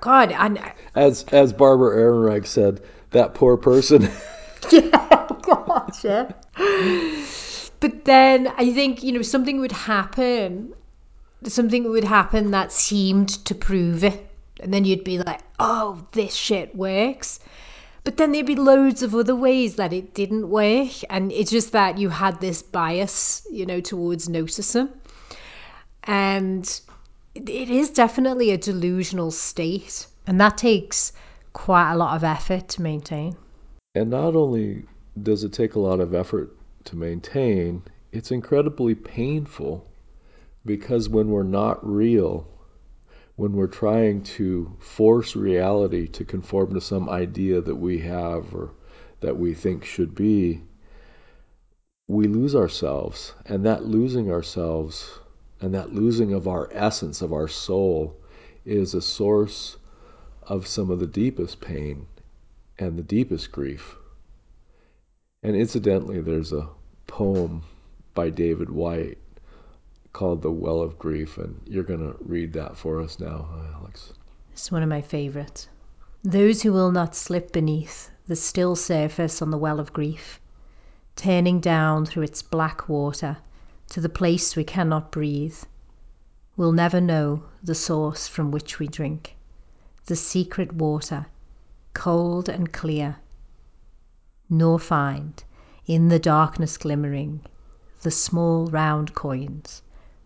S1: God, and
S2: As as Barbara Ehrenreich said, that poor person.
S1: yeah, God, yeah. But then I think you know something would happen, something would happen that seemed to prove it, and then you'd be like, "Oh, this shit works." But then there'd be loads of other ways that it didn't work, and it's just that you had this bias, you know, towards noticing, and it it is definitely a delusional state, and that takes quite a lot of effort to maintain.
S2: And not only does it take a lot of effort to maintain, it's incredibly painful because when we're not real, when we're trying to force reality to conform to some idea that we have or that we think should be, we lose ourselves. And that losing ourselves and that losing of our essence, of our soul, is a source of some of the deepest pain and the deepest grief. And incidentally, there's a poem by David Whyte called The Well of Grief, and you're going to read that for us now, Alex.
S1: It's one of my favourites. Those who will not slip beneath the still surface on the well of grief, turning down through its black water to the place we cannot breathe, will never know the source from which we drink, the secret water, cold and clear, nor find, in the darkness glimmering, the small round coins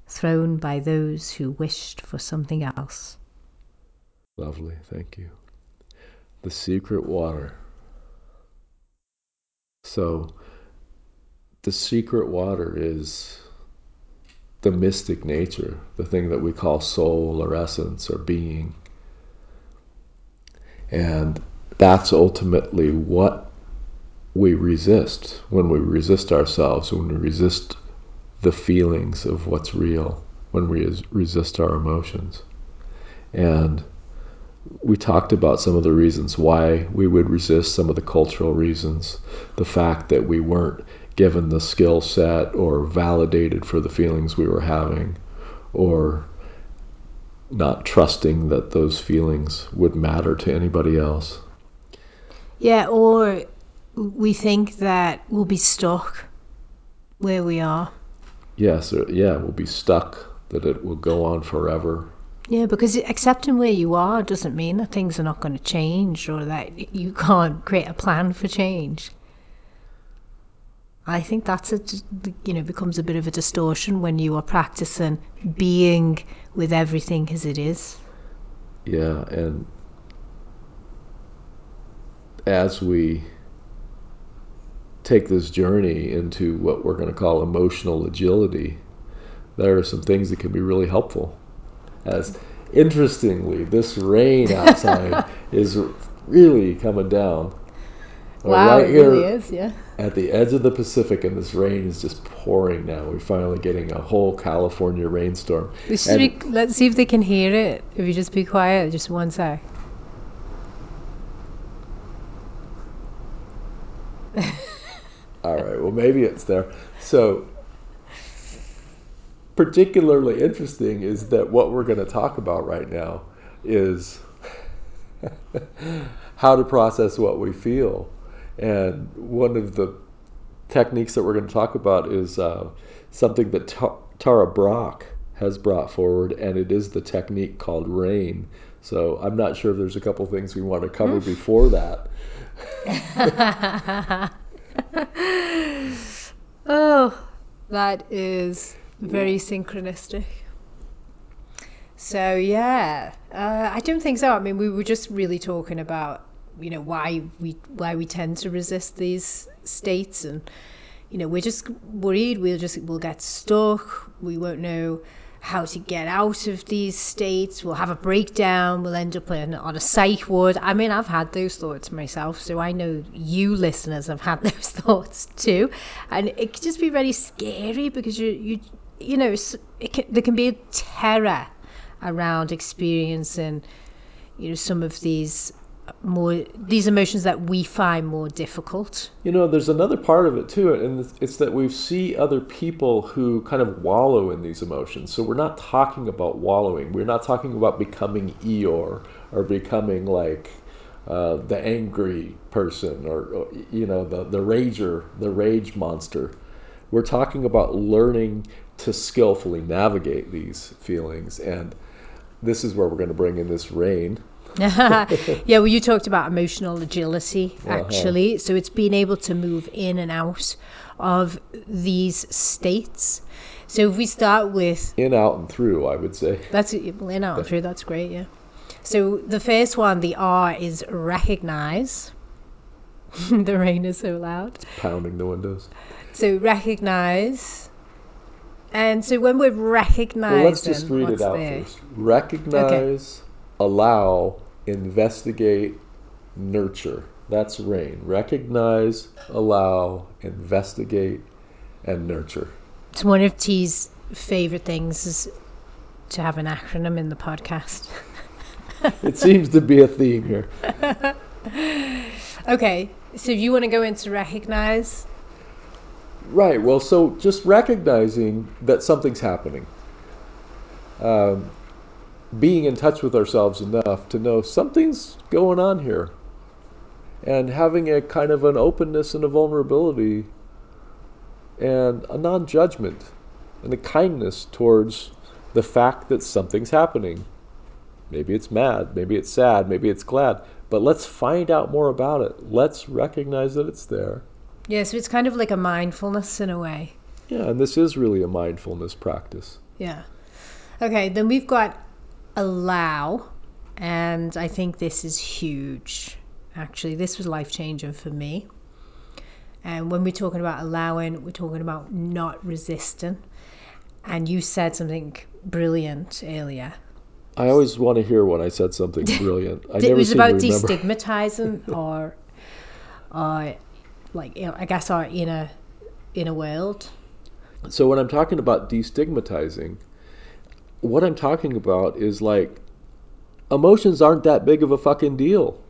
S1: thrown by those who wished for something else.
S2: Lovely, thank you. The secret water. So, the secret water is the mystic nature, the thing that we call soul or essence or being. And that's ultimately what we resist when we resist ourselves, when we resist the feelings of what's real, when we resist our emotions. And we talked about some of the reasons why we would resist, some of the cultural reasons, the fact that we weren't given the skill set or validated for the feelings we were having, or not trusting that those feelings would matter to anybody else.
S1: Yeah, or we think that we'll be stuck where we are.
S2: Yes, or, yeah, we'll be stuck, that it will go on forever.
S1: Yeah, because accepting where you are doesn't mean that things are not going to change or that you can't create a plan for change. I think that's a you know becomes a bit of a distortion when you are practicing being with everything as it is.
S2: Yeah, and as we take this journey into what we're going to call emotional agility, there are some things that can be really helpful. As interestingly, this rain outside is really coming down.
S1: Wow, right it really is, yeah.
S2: At the edge of the Pacific, and this rain is just pouring now. We're finally getting a whole California rainstorm.
S1: Be, let's see if they can hear it. If you just be quiet, just one sec.
S2: All right. Well, maybe it's there. So, particularly interesting is that what we're going to talk about right now is how to process what we feel. And one of the techniques that we're going to talk about is uh, something that Tara Brach has brought forward, and it is the technique called RAIN. So I'm not sure if there's a couple things we want to cover before that.
S1: oh, that is very synchronistic. So yeah, uh, I don't think so. I mean, we were just really talking about you know why we why we tend to resist these states, and you know we're just worried we'll just we'll get stuck. We won't know how to get out of these states. We'll have a breakdown. We'll end up in, on a psych ward. I mean, I've had those thoughts myself, so I know you listeners have had those thoughts too, and it can just be very scary because you you you know can, there can be a terror around experiencing you know some of these more these emotions that we find more difficult.
S2: You know there's another part of it too and it's that we see other people who kind of wallow in these emotions. So we're not talking about wallowing. We're not talking about becoming eeyore or becoming like uh, the angry person or, or you know the, the rager the rage monster. We're talking about learning to skillfully navigate these feelings. And this is where we're going to bring in this rain
S1: yeah, well, you talked about emotional agility, uh-huh. actually. So it's being able to move in and out of these states. So if we start with
S2: in out and through i would say
S1: that's well, in out and through, that's great, yeah. So the first one, the R, is recognize. the rain is so loud.
S2: pounding the windows
S1: So recognize. And so when we're recognizing,
S2: well let's just read it out
S1: there,
S2: first recognize allow investigate nurture that's rain recognize allow investigate and nurture
S1: It's one of T's favorite things is to have an acronym in the podcast.
S2: it seems to be a theme here
S1: Okay, so you want to go into recognize?
S2: Right. Well, so just recognizing that something's happening, um, being in touch with ourselves enough to know something's going on here, and having a kind of an openness and a vulnerability, and a non judgment, and a kindness towards the fact that something's happening. Maybe it's mad, maybe it's sad, maybe it's glad, but let's find out more about it. Let's recognize that it's there.
S1: Yeah, so it's kind of like a mindfulness in a way.
S2: Yeah, and this is really a mindfulness practice.
S1: Yeah. Okay, then we've got allow, and I think this is huge. Actually, this was life changing for me. And when we're talking about allowing, we're talking about not resisting. And you said something brilliant earlier.
S2: I always want to hear when I said something brilliant. I
S1: it was about destigmatizing or, or like I guess our inner inner world.
S2: So when I'm talking about destigmatizing, what I'm talking about is like emotions aren't that big of a fucking deal.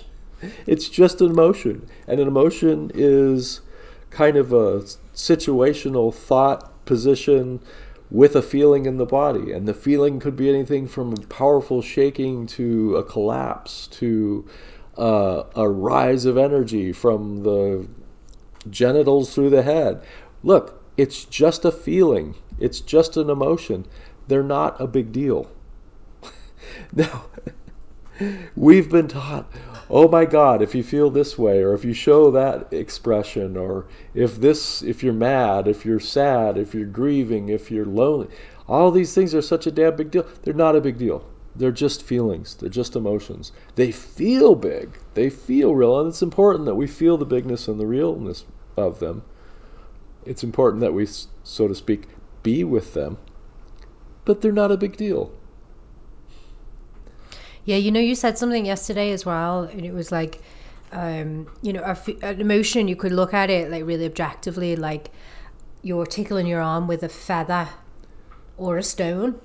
S2: it's just an emotion, and an emotion is kind of a situational thought position with a feeling in the body, and the feeling could be anything from a powerful shaking to a collapse to uh, a rise of energy from the genitals through the head. Look, it's just a feeling. It's just an emotion. They're not a big deal. now, we've been taught, oh my God, if you feel this way, or if you show that expression, or if this, if you're mad, if you're sad, if you're grieving, if you're lonely, all these things are such a damn big deal. They're not a big deal. They're just feelings. They're just emotions. They feel big. They feel real. And it's important that we feel the bigness and the realness of them. It's important that we, so to speak, be with them. But they're not a big deal.
S1: Yeah, you know, you said something yesterday as well, and it was like, um, you know, a f- an emotion. You could look at it like really objectively, like you're tickling your arm with a feather or a stone,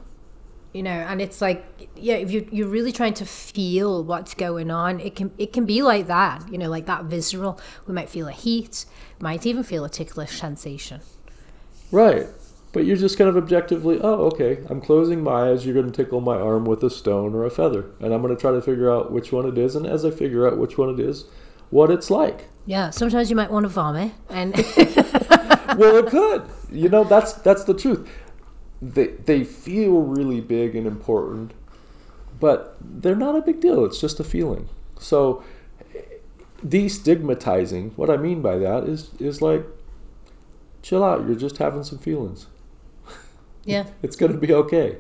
S1: you know, and it's like, yeah, if you you're really trying to feel what's going on, it can it can be like that, you know, like that visceral. We might feel a heat, might even feel a ticklish sensation.
S2: Right. But you're just kind of objectively, oh, okay, I'm closing my eyes. You're going to tickle my arm with a stone or a feather. And I'm going to try to figure out which one it is. And as I figure out which one it is, what it's like.
S1: Yeah, sometimes you might want to vomit, and
S2: well, it could. You know, that's that's the truth. They they feel really big and important, but they're not a big deal. It's just a feeling. So, destigmatizing. What I mean by that is is like, chill out. You're just having some feelings.
S1: Yeah,
S2: It's going to be okay.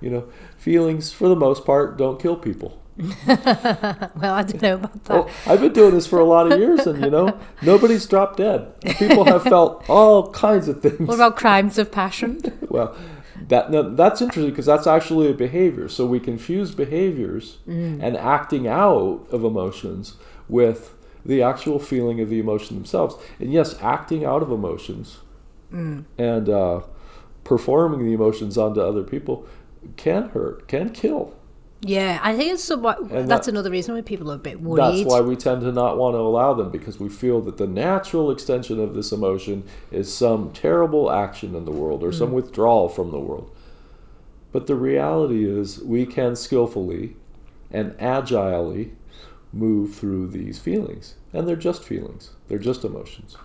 S2: You know, feelings for the most part don't kill people.
S1: well, I don't know about that.
S2: Oh, I've been doing this for a lot of years, and you know, nobody's dropped dead. People have felt all kinds of things.
S1: What about crimes of passion?
S2: Well, that no, that's interesting because that's actually a behavior. So we confuse behaviors and acting out of emotions with the actual feeling of the emotion themselves. And yes, acting out of emotions and uh, performing the emotions onto other people can hurt, can kill.
S1: Yeah, I think it's somewhat.
S2: And
S1: that's
S2: that-
S1: another reason why people are a bit worried.
S2: That's why we tend to not want to allow them because we feel that the natural extension of this emotion is some terrible action in the world or some mm. withdrawal from the world. But the reality is, we can skillfully and agilely move through these feelings. And they're just feelings, they're just emotions.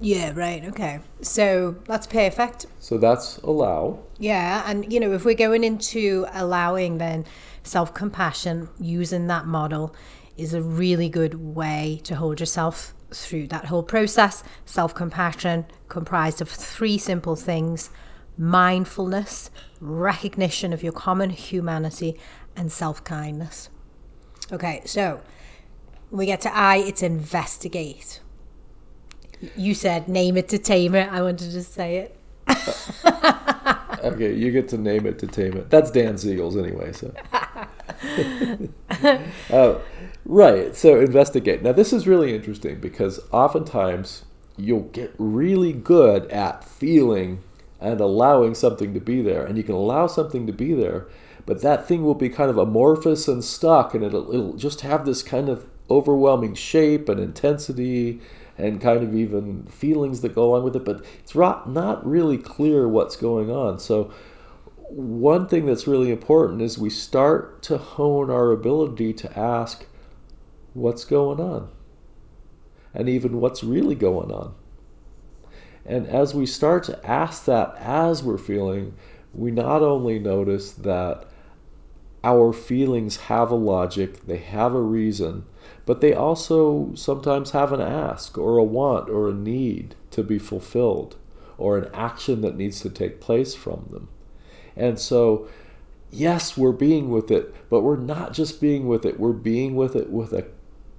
S1: Yeah, right. Okay. So that's perfect.
S2: So that's allow.
S1: Yeah. And, you know, if we're going into allowing, then self compassion using that model is a really good way to hold yourself through that whole process. Self compassion comprised of three simple things mindfulness, recognition of your common humanity, and self kindness. Okay, so when we get to I, it's investigate. You said name it to tame it. I wanted to say it.
S2: Okay, you get to name it to tame it. That's Dan Siegel's anyway, so. uh, right, so investigate. Now, this is really interesting because oftentimes you'll get really good at feeling and allowing something to be there. And you can allow something to be there, but that thing will be kind of amorphous and stuck, and it'll, it'll just have this kind of overwhelming shape and intensity and kind of even feelings that go along with it, but it's not really clear what's going on. So, one thing that's really important is we start to hone our ability to ask what's going on and even what's really going on. And as we start to ask that as we're feeling, we not only notice that our feelings have a logic, they have a reason, but they also sometimes have an ask or a want or a need to be fulfilled or an action that needs to take place from them. And so, yes, we're being with it, but we're not just being with it, we're being with it with a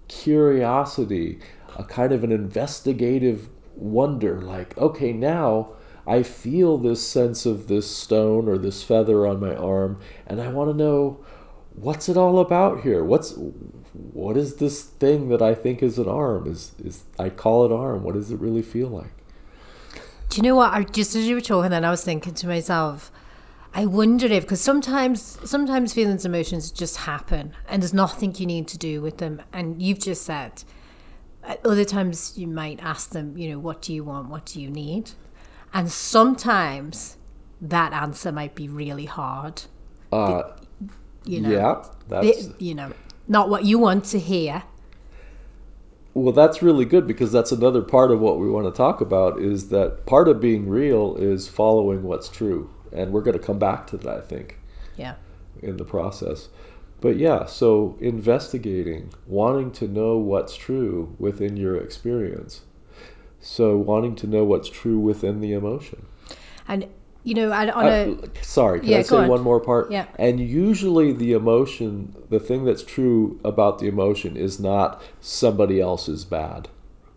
S2: curiosity, a kind of an investigative wonder like, okay, now I feel this sense of this stone or this feather on my arm, and I want to know what's it all about here? What's what is this thing that I think is an arm? Is is I call it arm? What does it really feel like?
S1: Do you know what? I just as you were talking, then I was thinking to myself, I wonder if because sometimes sometimes feelings, and emotions just happen, and there's nothing you need to do with them. And you've just said, at other times you might ask them, you know, what do you want? What do you need? And sometimes that answer might be really hard.
S2: Uh,
S1: You know,
S2: yeah, that's
S1: It- you know, not what you want to hear.
S2: well, that's really good because that's another part of what we want to talk about is that part of being real is following what's true, and we're going to come back to that, I think.
S1: Yeah.
S2: in the process. But yeah, so investigating, wanting to know what's true within your experience. So wanting to know what's true within the emotion.
S1: And you know, on
S2: Uh,
S1: a
S2: sorry, can
S1: Yeah,
S2: I say
S1: on.
S2: one more part?
S1: Yeah.
S2: And usually the emotion, the thing that's true about the emotion is not somebody else is bad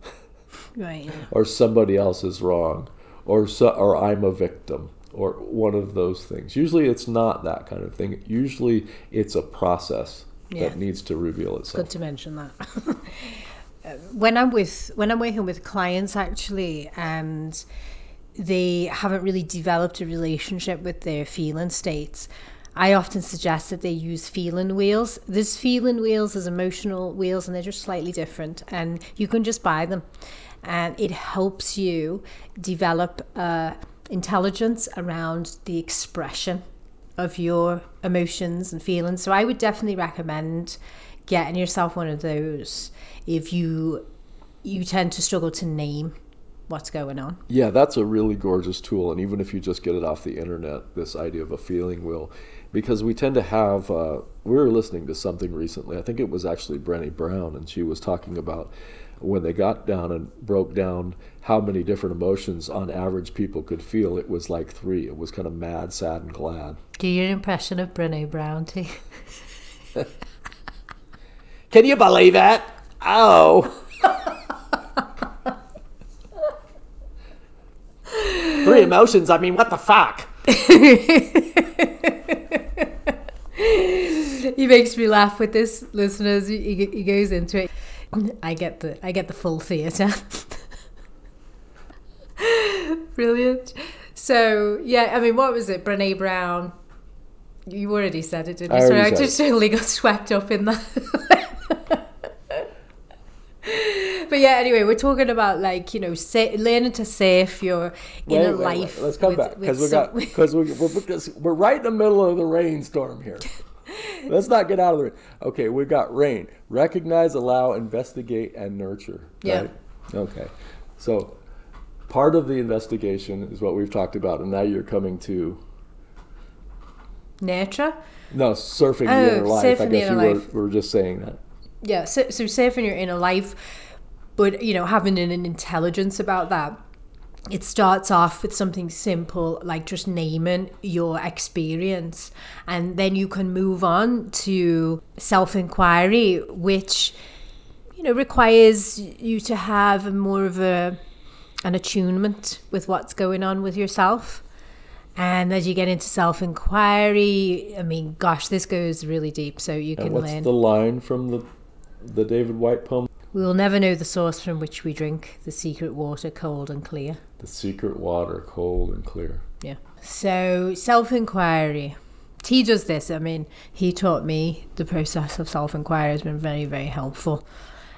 S1: right,
S2: or somebody else is wrong or so, or I'm a victim or one of those things. Usually it's not that kind of thing. Usually it's a process
S1: Yeah.
S2: that needs to reveal itself.
S1: good to mention that. Uh, when I'm with when I'm working with clients actually, and they haven't really developed a relationship with their feeling states. I often suggest that they use feeling wheels. There's feeling wheels, there's emotional wheels, and they're just slightly different. And you can just buy them, and it helps you develop uh, intelligence around the expression of your emotions and feelings. So I would definitely recommend getting yourself one of those if you you tend to struggle to name what's going on.
S2: Yeah, that's a really gorgeous tool. And even if you just get it off the internet, this idea of a feeling wheel, because we tend to have, uh, we were listening to something recently. I think it was actually Brené Brown, and she was talking about when they got down and broke down how many different emotions on average people could feel. It was like three. It was kind of mad, sad, and glad.
S1: Do your impression of Brene Brown too.
S2: Can you believe it? Oh. Three emotions. I mean, what the fuck?
S1: he makes me laugh with this, listeners. He, he goes into it. I get the I get the full theatre. Brilliant. So yeah, I mean, what was it? Brene Brown. You already said it, didn't you?
S2: I
S1: Sorry, I
S2: already said
S1: just totally got swept up in that. but yeah, anyway, we're talking about like you know, sa- learning to save your inner life.
S2: Let's come
S1: with-
S2: back because we got because we we're, because we're right in the middle of the rainstorm here. Let's not get out of the rain. Okay, we've got rain. Recognize, allow, investigate, and nurture.
S1: Yeah.
S2: Right? Okay. So part of the investigation is what we've talked about, and now you're coming to
S1: Nurture.
S2: no surfing
S1: Oh,
S2: the inner life. I
S1: surfing the
S2: guess you were,
S1: life.
S2: were just saying that.
S1: Yeah, so, so saving your inner life, but you know, having an intelligence about that. It starts off with something simple like just naming your experience, and then you can move on to self inquiry, which you know requires you to have more of a an attunement with what's going on with yourself. And as you get into self inquiry, I mean, gosh, this goes really deep. So you
S2: And
S1: can
S2: what's
S1: learn.
S2: the line from the the David Whyte poem?
S1: We will never know the source from which we drink the secret water, cold and clear.
S2: The secret water, cold and clear.
S1: Yeah. So, self inquiry. He does this. I mean, he taught me the process of self inquiry has been very, very helpful.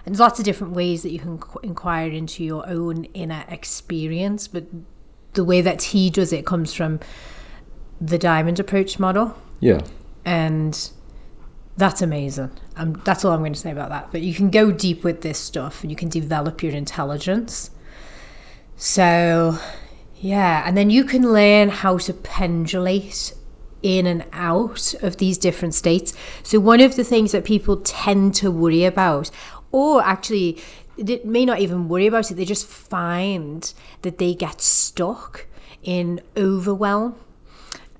S1: And there's lots of different ways that you can inquire into your own inner experience, but the way that he does it comes from the diamond approach model.
S2: Yeah.
S1: and that's amazing. Um, that's all I'm going to say about that. But you can go deep with this stuff, and you can develop your intelligence. So, yeah, and then you can learn how to pendulate in and out of these different states. So, one of the things that people tend to worry about, or actually, they may not even worry about it, they just find that they get stuck in overwhelm.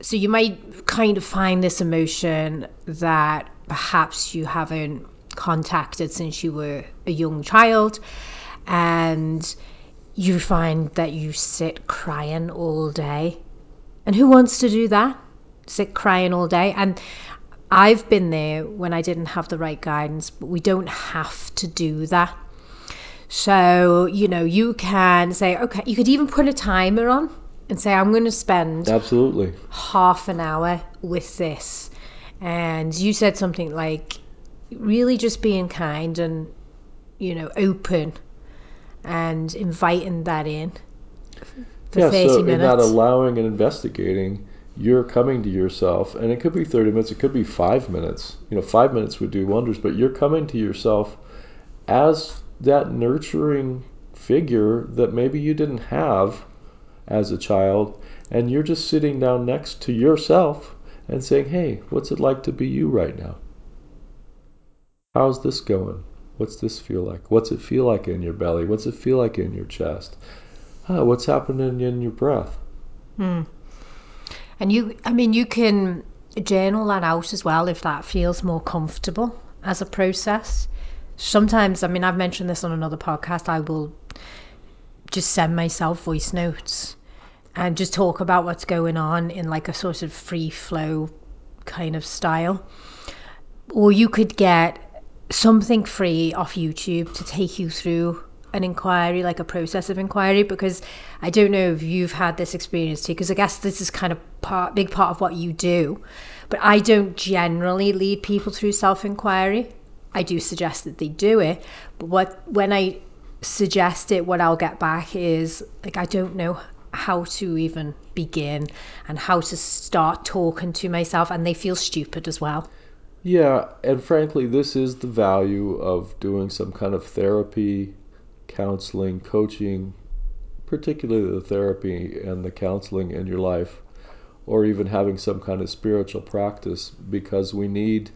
S1: So you might kind of find this emotion that perhaps you haven't contacted since you were a young child, and you find that you sit crying all day. And who wants to do that? Sit crying all day. And I've been there when I didn't have the right guidance, but we don't have to do that. So, you know, you can say, okay, you could even put a timer on and say, I'm going to spend
S2: Absolutely.
S1: half an hour with this. And you said something like, really just being kind and, you know, open and inviting that in for
S2: yeah,
S1: 30
S2: so in that
S1: minutes.
S2: allowing and investigating, you're coming to yourself, and it could be 30 minutes, it could be five minutes. You know, five minutes would do wonders, but you're coming to yourself as that nurturing figure that maybe you didn't have as a child, and you're just sitting down next to yourself and saying, Hey, what's it like to be you right now? How's this going? What's this feel like? What's it feel like in your belly? What's it feel like in your chest? Ah, what's happening in your breath?
S1: And you, I mean, you can journal that out as well if that feels more comfortable as a process. Sometimes, I mean, I've mentioned this on another podcast, I will just send myself voice notes and just talk about what's going on in like a sort of free flow kind of style. Or you could get something free off YouTube to take you through an inquiry, like a process of inquiry, because I don't know if you've had this experience too, because I guess this is kind of part, big part of what you do. But I don't generally lead people through self inquiry. I do suggest that they do it, but what when I suggest it, what I'll get back is like I don't know how to even begin and how to start talking to myself, and they feel stupid as well.
S2: Yeah, and frankly, this is the value of doing some kind of therapy, counseling, coaching, particularly the therapy and the counseling in your life, or even having some kind of spiritual practice, because we need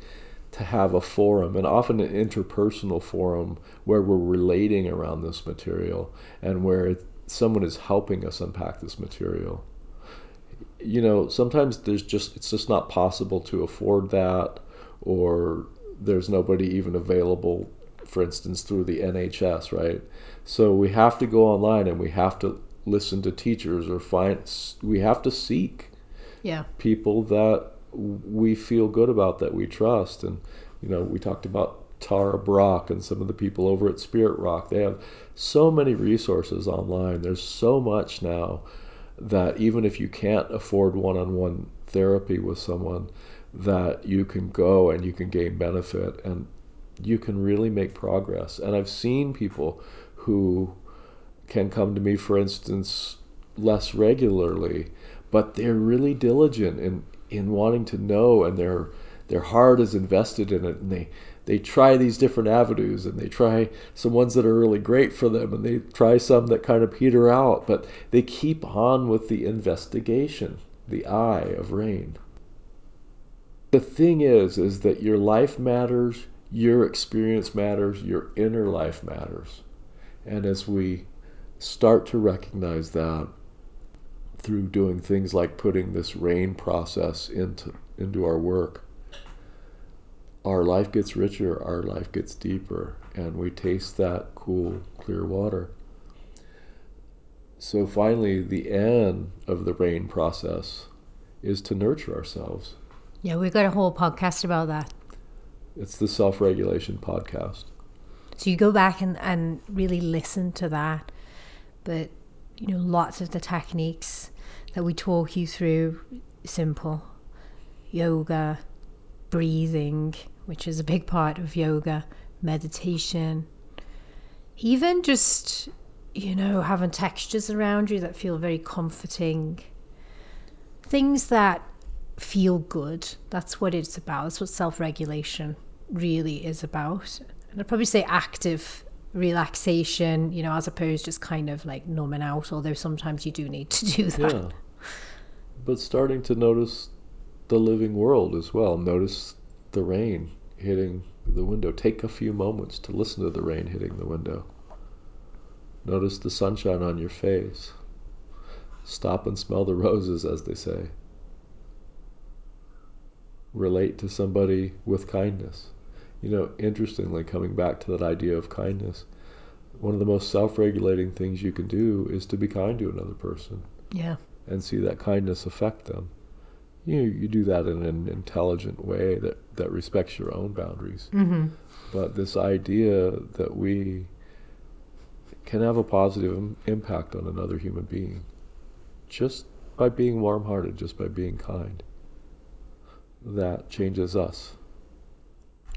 S2: to have a forum, and often an interpersonal forum, where we're relating around this material and where it, someone is helping us unpack this material. You know, sometimes there's just it's just not possible to afford that or there's nobody even available, for instance, through the NHS, right? So we have to go online and we have to listen to teachers or find, we have to seek
S1: Yeah.
S2: people that we feel good about, that we trust. And, you know, we talked about Tara Brach and some of the people over at Spirit Rock. They have so many resources online. There's so much now that even if you can't afford one on one therapy with someone, that you can go and you can gain benefit and you can really make progress. And I've seen people who can come to me, for instance, less regularly, but they're really diligent in, in wanting to know and they're their heart is invested in it and they they try these different avenues and they try some ones that are really great for them and they try some that kind of peter out but they keep on with the investigation the eye of rain. The thing is is that your life matters your experience matters your inner life matters. And as we start to recognize that through doing things like putting this rain process into into our work our life gets richer our life gets deeper and we taste that cool clear water so finally the end of the rain process is to nurture ourselves
S1: Yeah, we've got a whole podcast about that.
S2: it's the self-regulation podcast
S1: So you go back and, and really listen to that. But, you know, lots of the techniques that we talk you through, simple. Yoga, breathing, which is a big part of yoga, meditation, even just, you know, having textures around you that feel very comforting. Things that feel good. That's what it's about. That's what self regulation really is about. And I'd probably say active relaxation, you know, as opposed to just kind of like numbing out, although sometimes you do need to do that.
S2: yeah but starting to notice the living world as well. Notice the rain hitting the window. Take a few moments to listen to the rain hitting the window. Notice the sunshine on your face. Stop and smell the roses as they say. Relate to somebody with kindness. You know interestingly coming back to that idea of kindness one of the most self-regulating things you can do is to be kind to another person
S1: Yeah.
S2: and see that kindness affect them. You you do that in an intelligent way that, that respects your own boundaries.
S1: Mm-hmm.
S2: But this idea that we can have a positive im- impact on another human being just by being warm hearted, just by being kind, that changes us.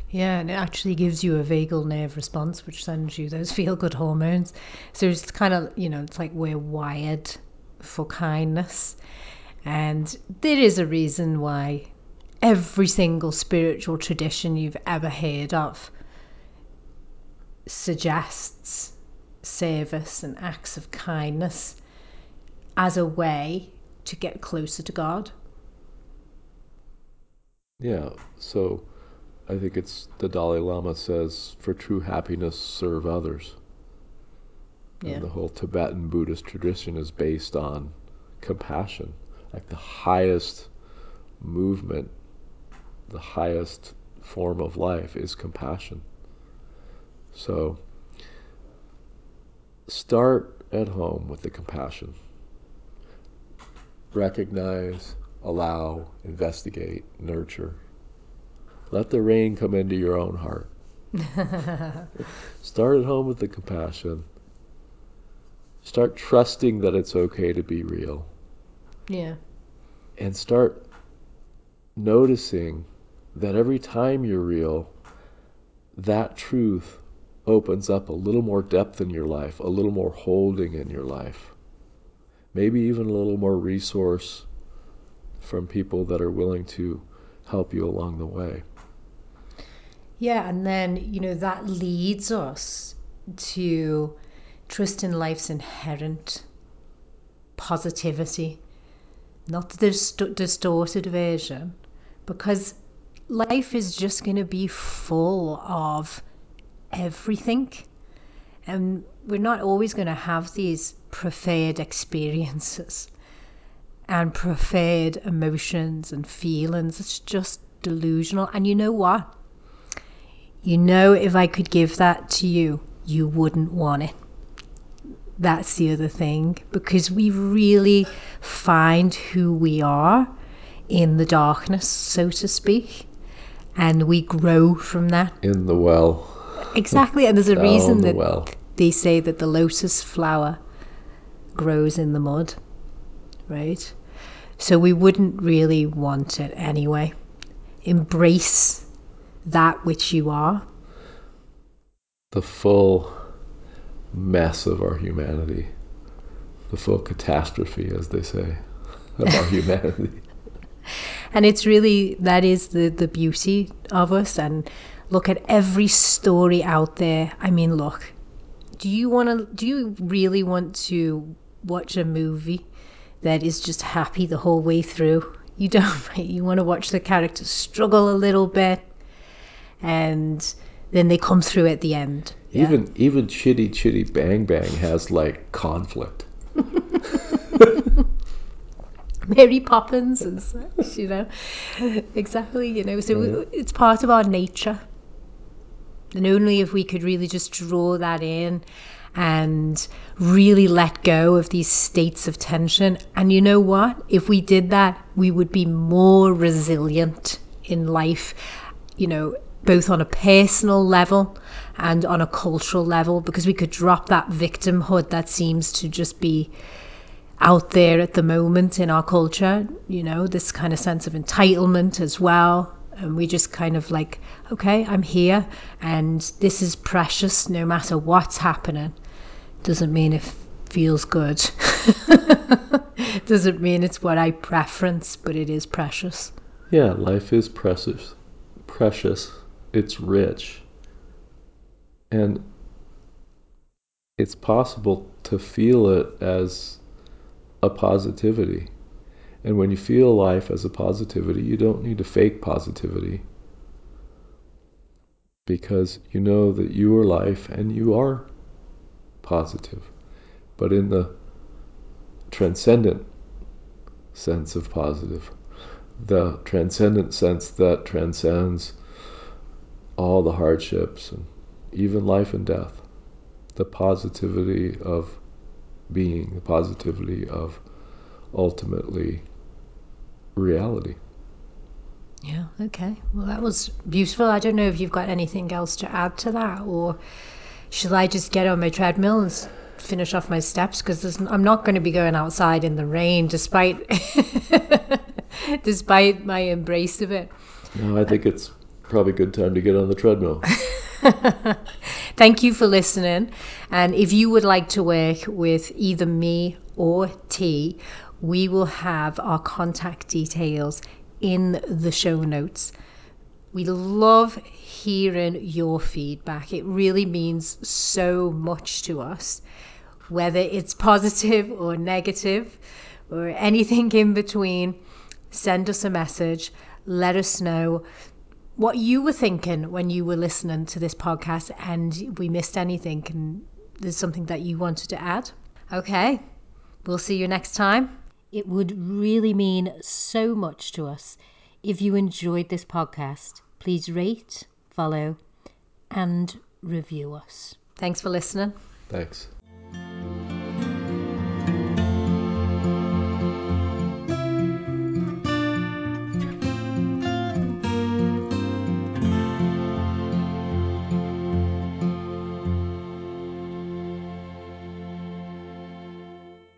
S1: Yeah, and it actually gives you a vagal nerve response, which sends you those feel good hormones. So it's kind of, you know, it's like we're wired for kindness. And there is a reason why every single spiritual tradition you've ever heard of suggests service and acts of kindness as a way to get closer to God.
S2: Yeah, so I think it's the Dalai Lama says, for true happiness, serve others.
S1: Yeah.
S2: And the whole Tibetan Buddhist tradition is based on compassion. Like the highest movement, the highest form of life is compassion. So start at home with the compassion. Recognize, allow, investigate, nurture. Let the rain come into your own heart. Start at home with the compassion. Start trusting that it's okay to be real.
S1: Yeah.
S2: And start noticing that every time you're real, that truth opens up a little more depth in your life, a little more holding in your life. Maybe even a little more resource from people that are willing to help you along the way.
S1: Yeah, and then, you know, that leads us to trust in life's inherent positivity, not the dist- distorted version, because life is just going to be full of everything. And we're not always going to have these preferred experiences and preferred emotions and feelings. It's just delusional. And you know what? You know, if I could give that to you, you wouldn't want it. That's the other thing, because we really find who we are in the darkness, so to speak, and we grow from that.
S2: In the well.
S1: Exactly, and there's a reason
S2: the
S1: that
S2: well.
S1: they say that the lotus flower grows in the mud, right? So we wouldn't really want it anyway. Embrace that which you are.
S2: The full mess of our humanity. The full catastrophe, as they say, of our humanity.
S1: and it's really that is the the beauty of us. And look at every story out there. I mean look do you want to do you really want to watch a movie that is just happy the whole way through? You don't you want to watch the characters struggle a little bit and then they come through at the end yeah?
S2: Even even Chitty Chitty Bang Bang has like conflict.
S1: Mary Poppins and such, you know. exactly, you know. So it's part of our nature. And only if we could really just draw that in and really let go of these states of tension. And you know what? If we did that, we would be more resilient in life, you know, both on a personal level and on a cultural level, because we could drop that victimhood that seems to just be out there at the moment in our culture, you know, this kind of sense of entitlement as well. And we just kind of like, okay, I'm here and this is precious no matter what's happening. Doesn't mean it feels good. Doesn't mean it's what I preference, but it is precious.
S2: Yeah, life is precious. Precious. It's rich. And it's possible to feel it as a positivity. And when you feel life as a positivity, you don't need to fake positivity because you know that you are life and you are positive. But in the transcendent sense of positive, the transcendent sense that transcends all the hardships and even life and death, the positivity of being, the positivity of ultimately reality.
S1: Yeah, okay. Well, that was beautiful. I don't know if you've got anything else to add to that, or shall I just get on my treadmill and finish off my steps? Because I'm not going to be going outside in the rain, despite despite my embrace of it.
S2: No, I think it's probably a good time to get on the treadmill.
S1: Thank you for listening. And if you would like to work with either me or T, we will have our contact details in the show notes. We love hearing your feedback. It really means so much to us, whether it's positive or negative or anything in between. Send us a message. Let us know what you were thinking when you were listening to this podcast and we missed anything and there's something that you wanted to add. Okay, we'll see you next time. It would really mean so much to us if you enjoyed this podcast. Please rate, follow, and review us. Thanks for listening.
S2: Thanks.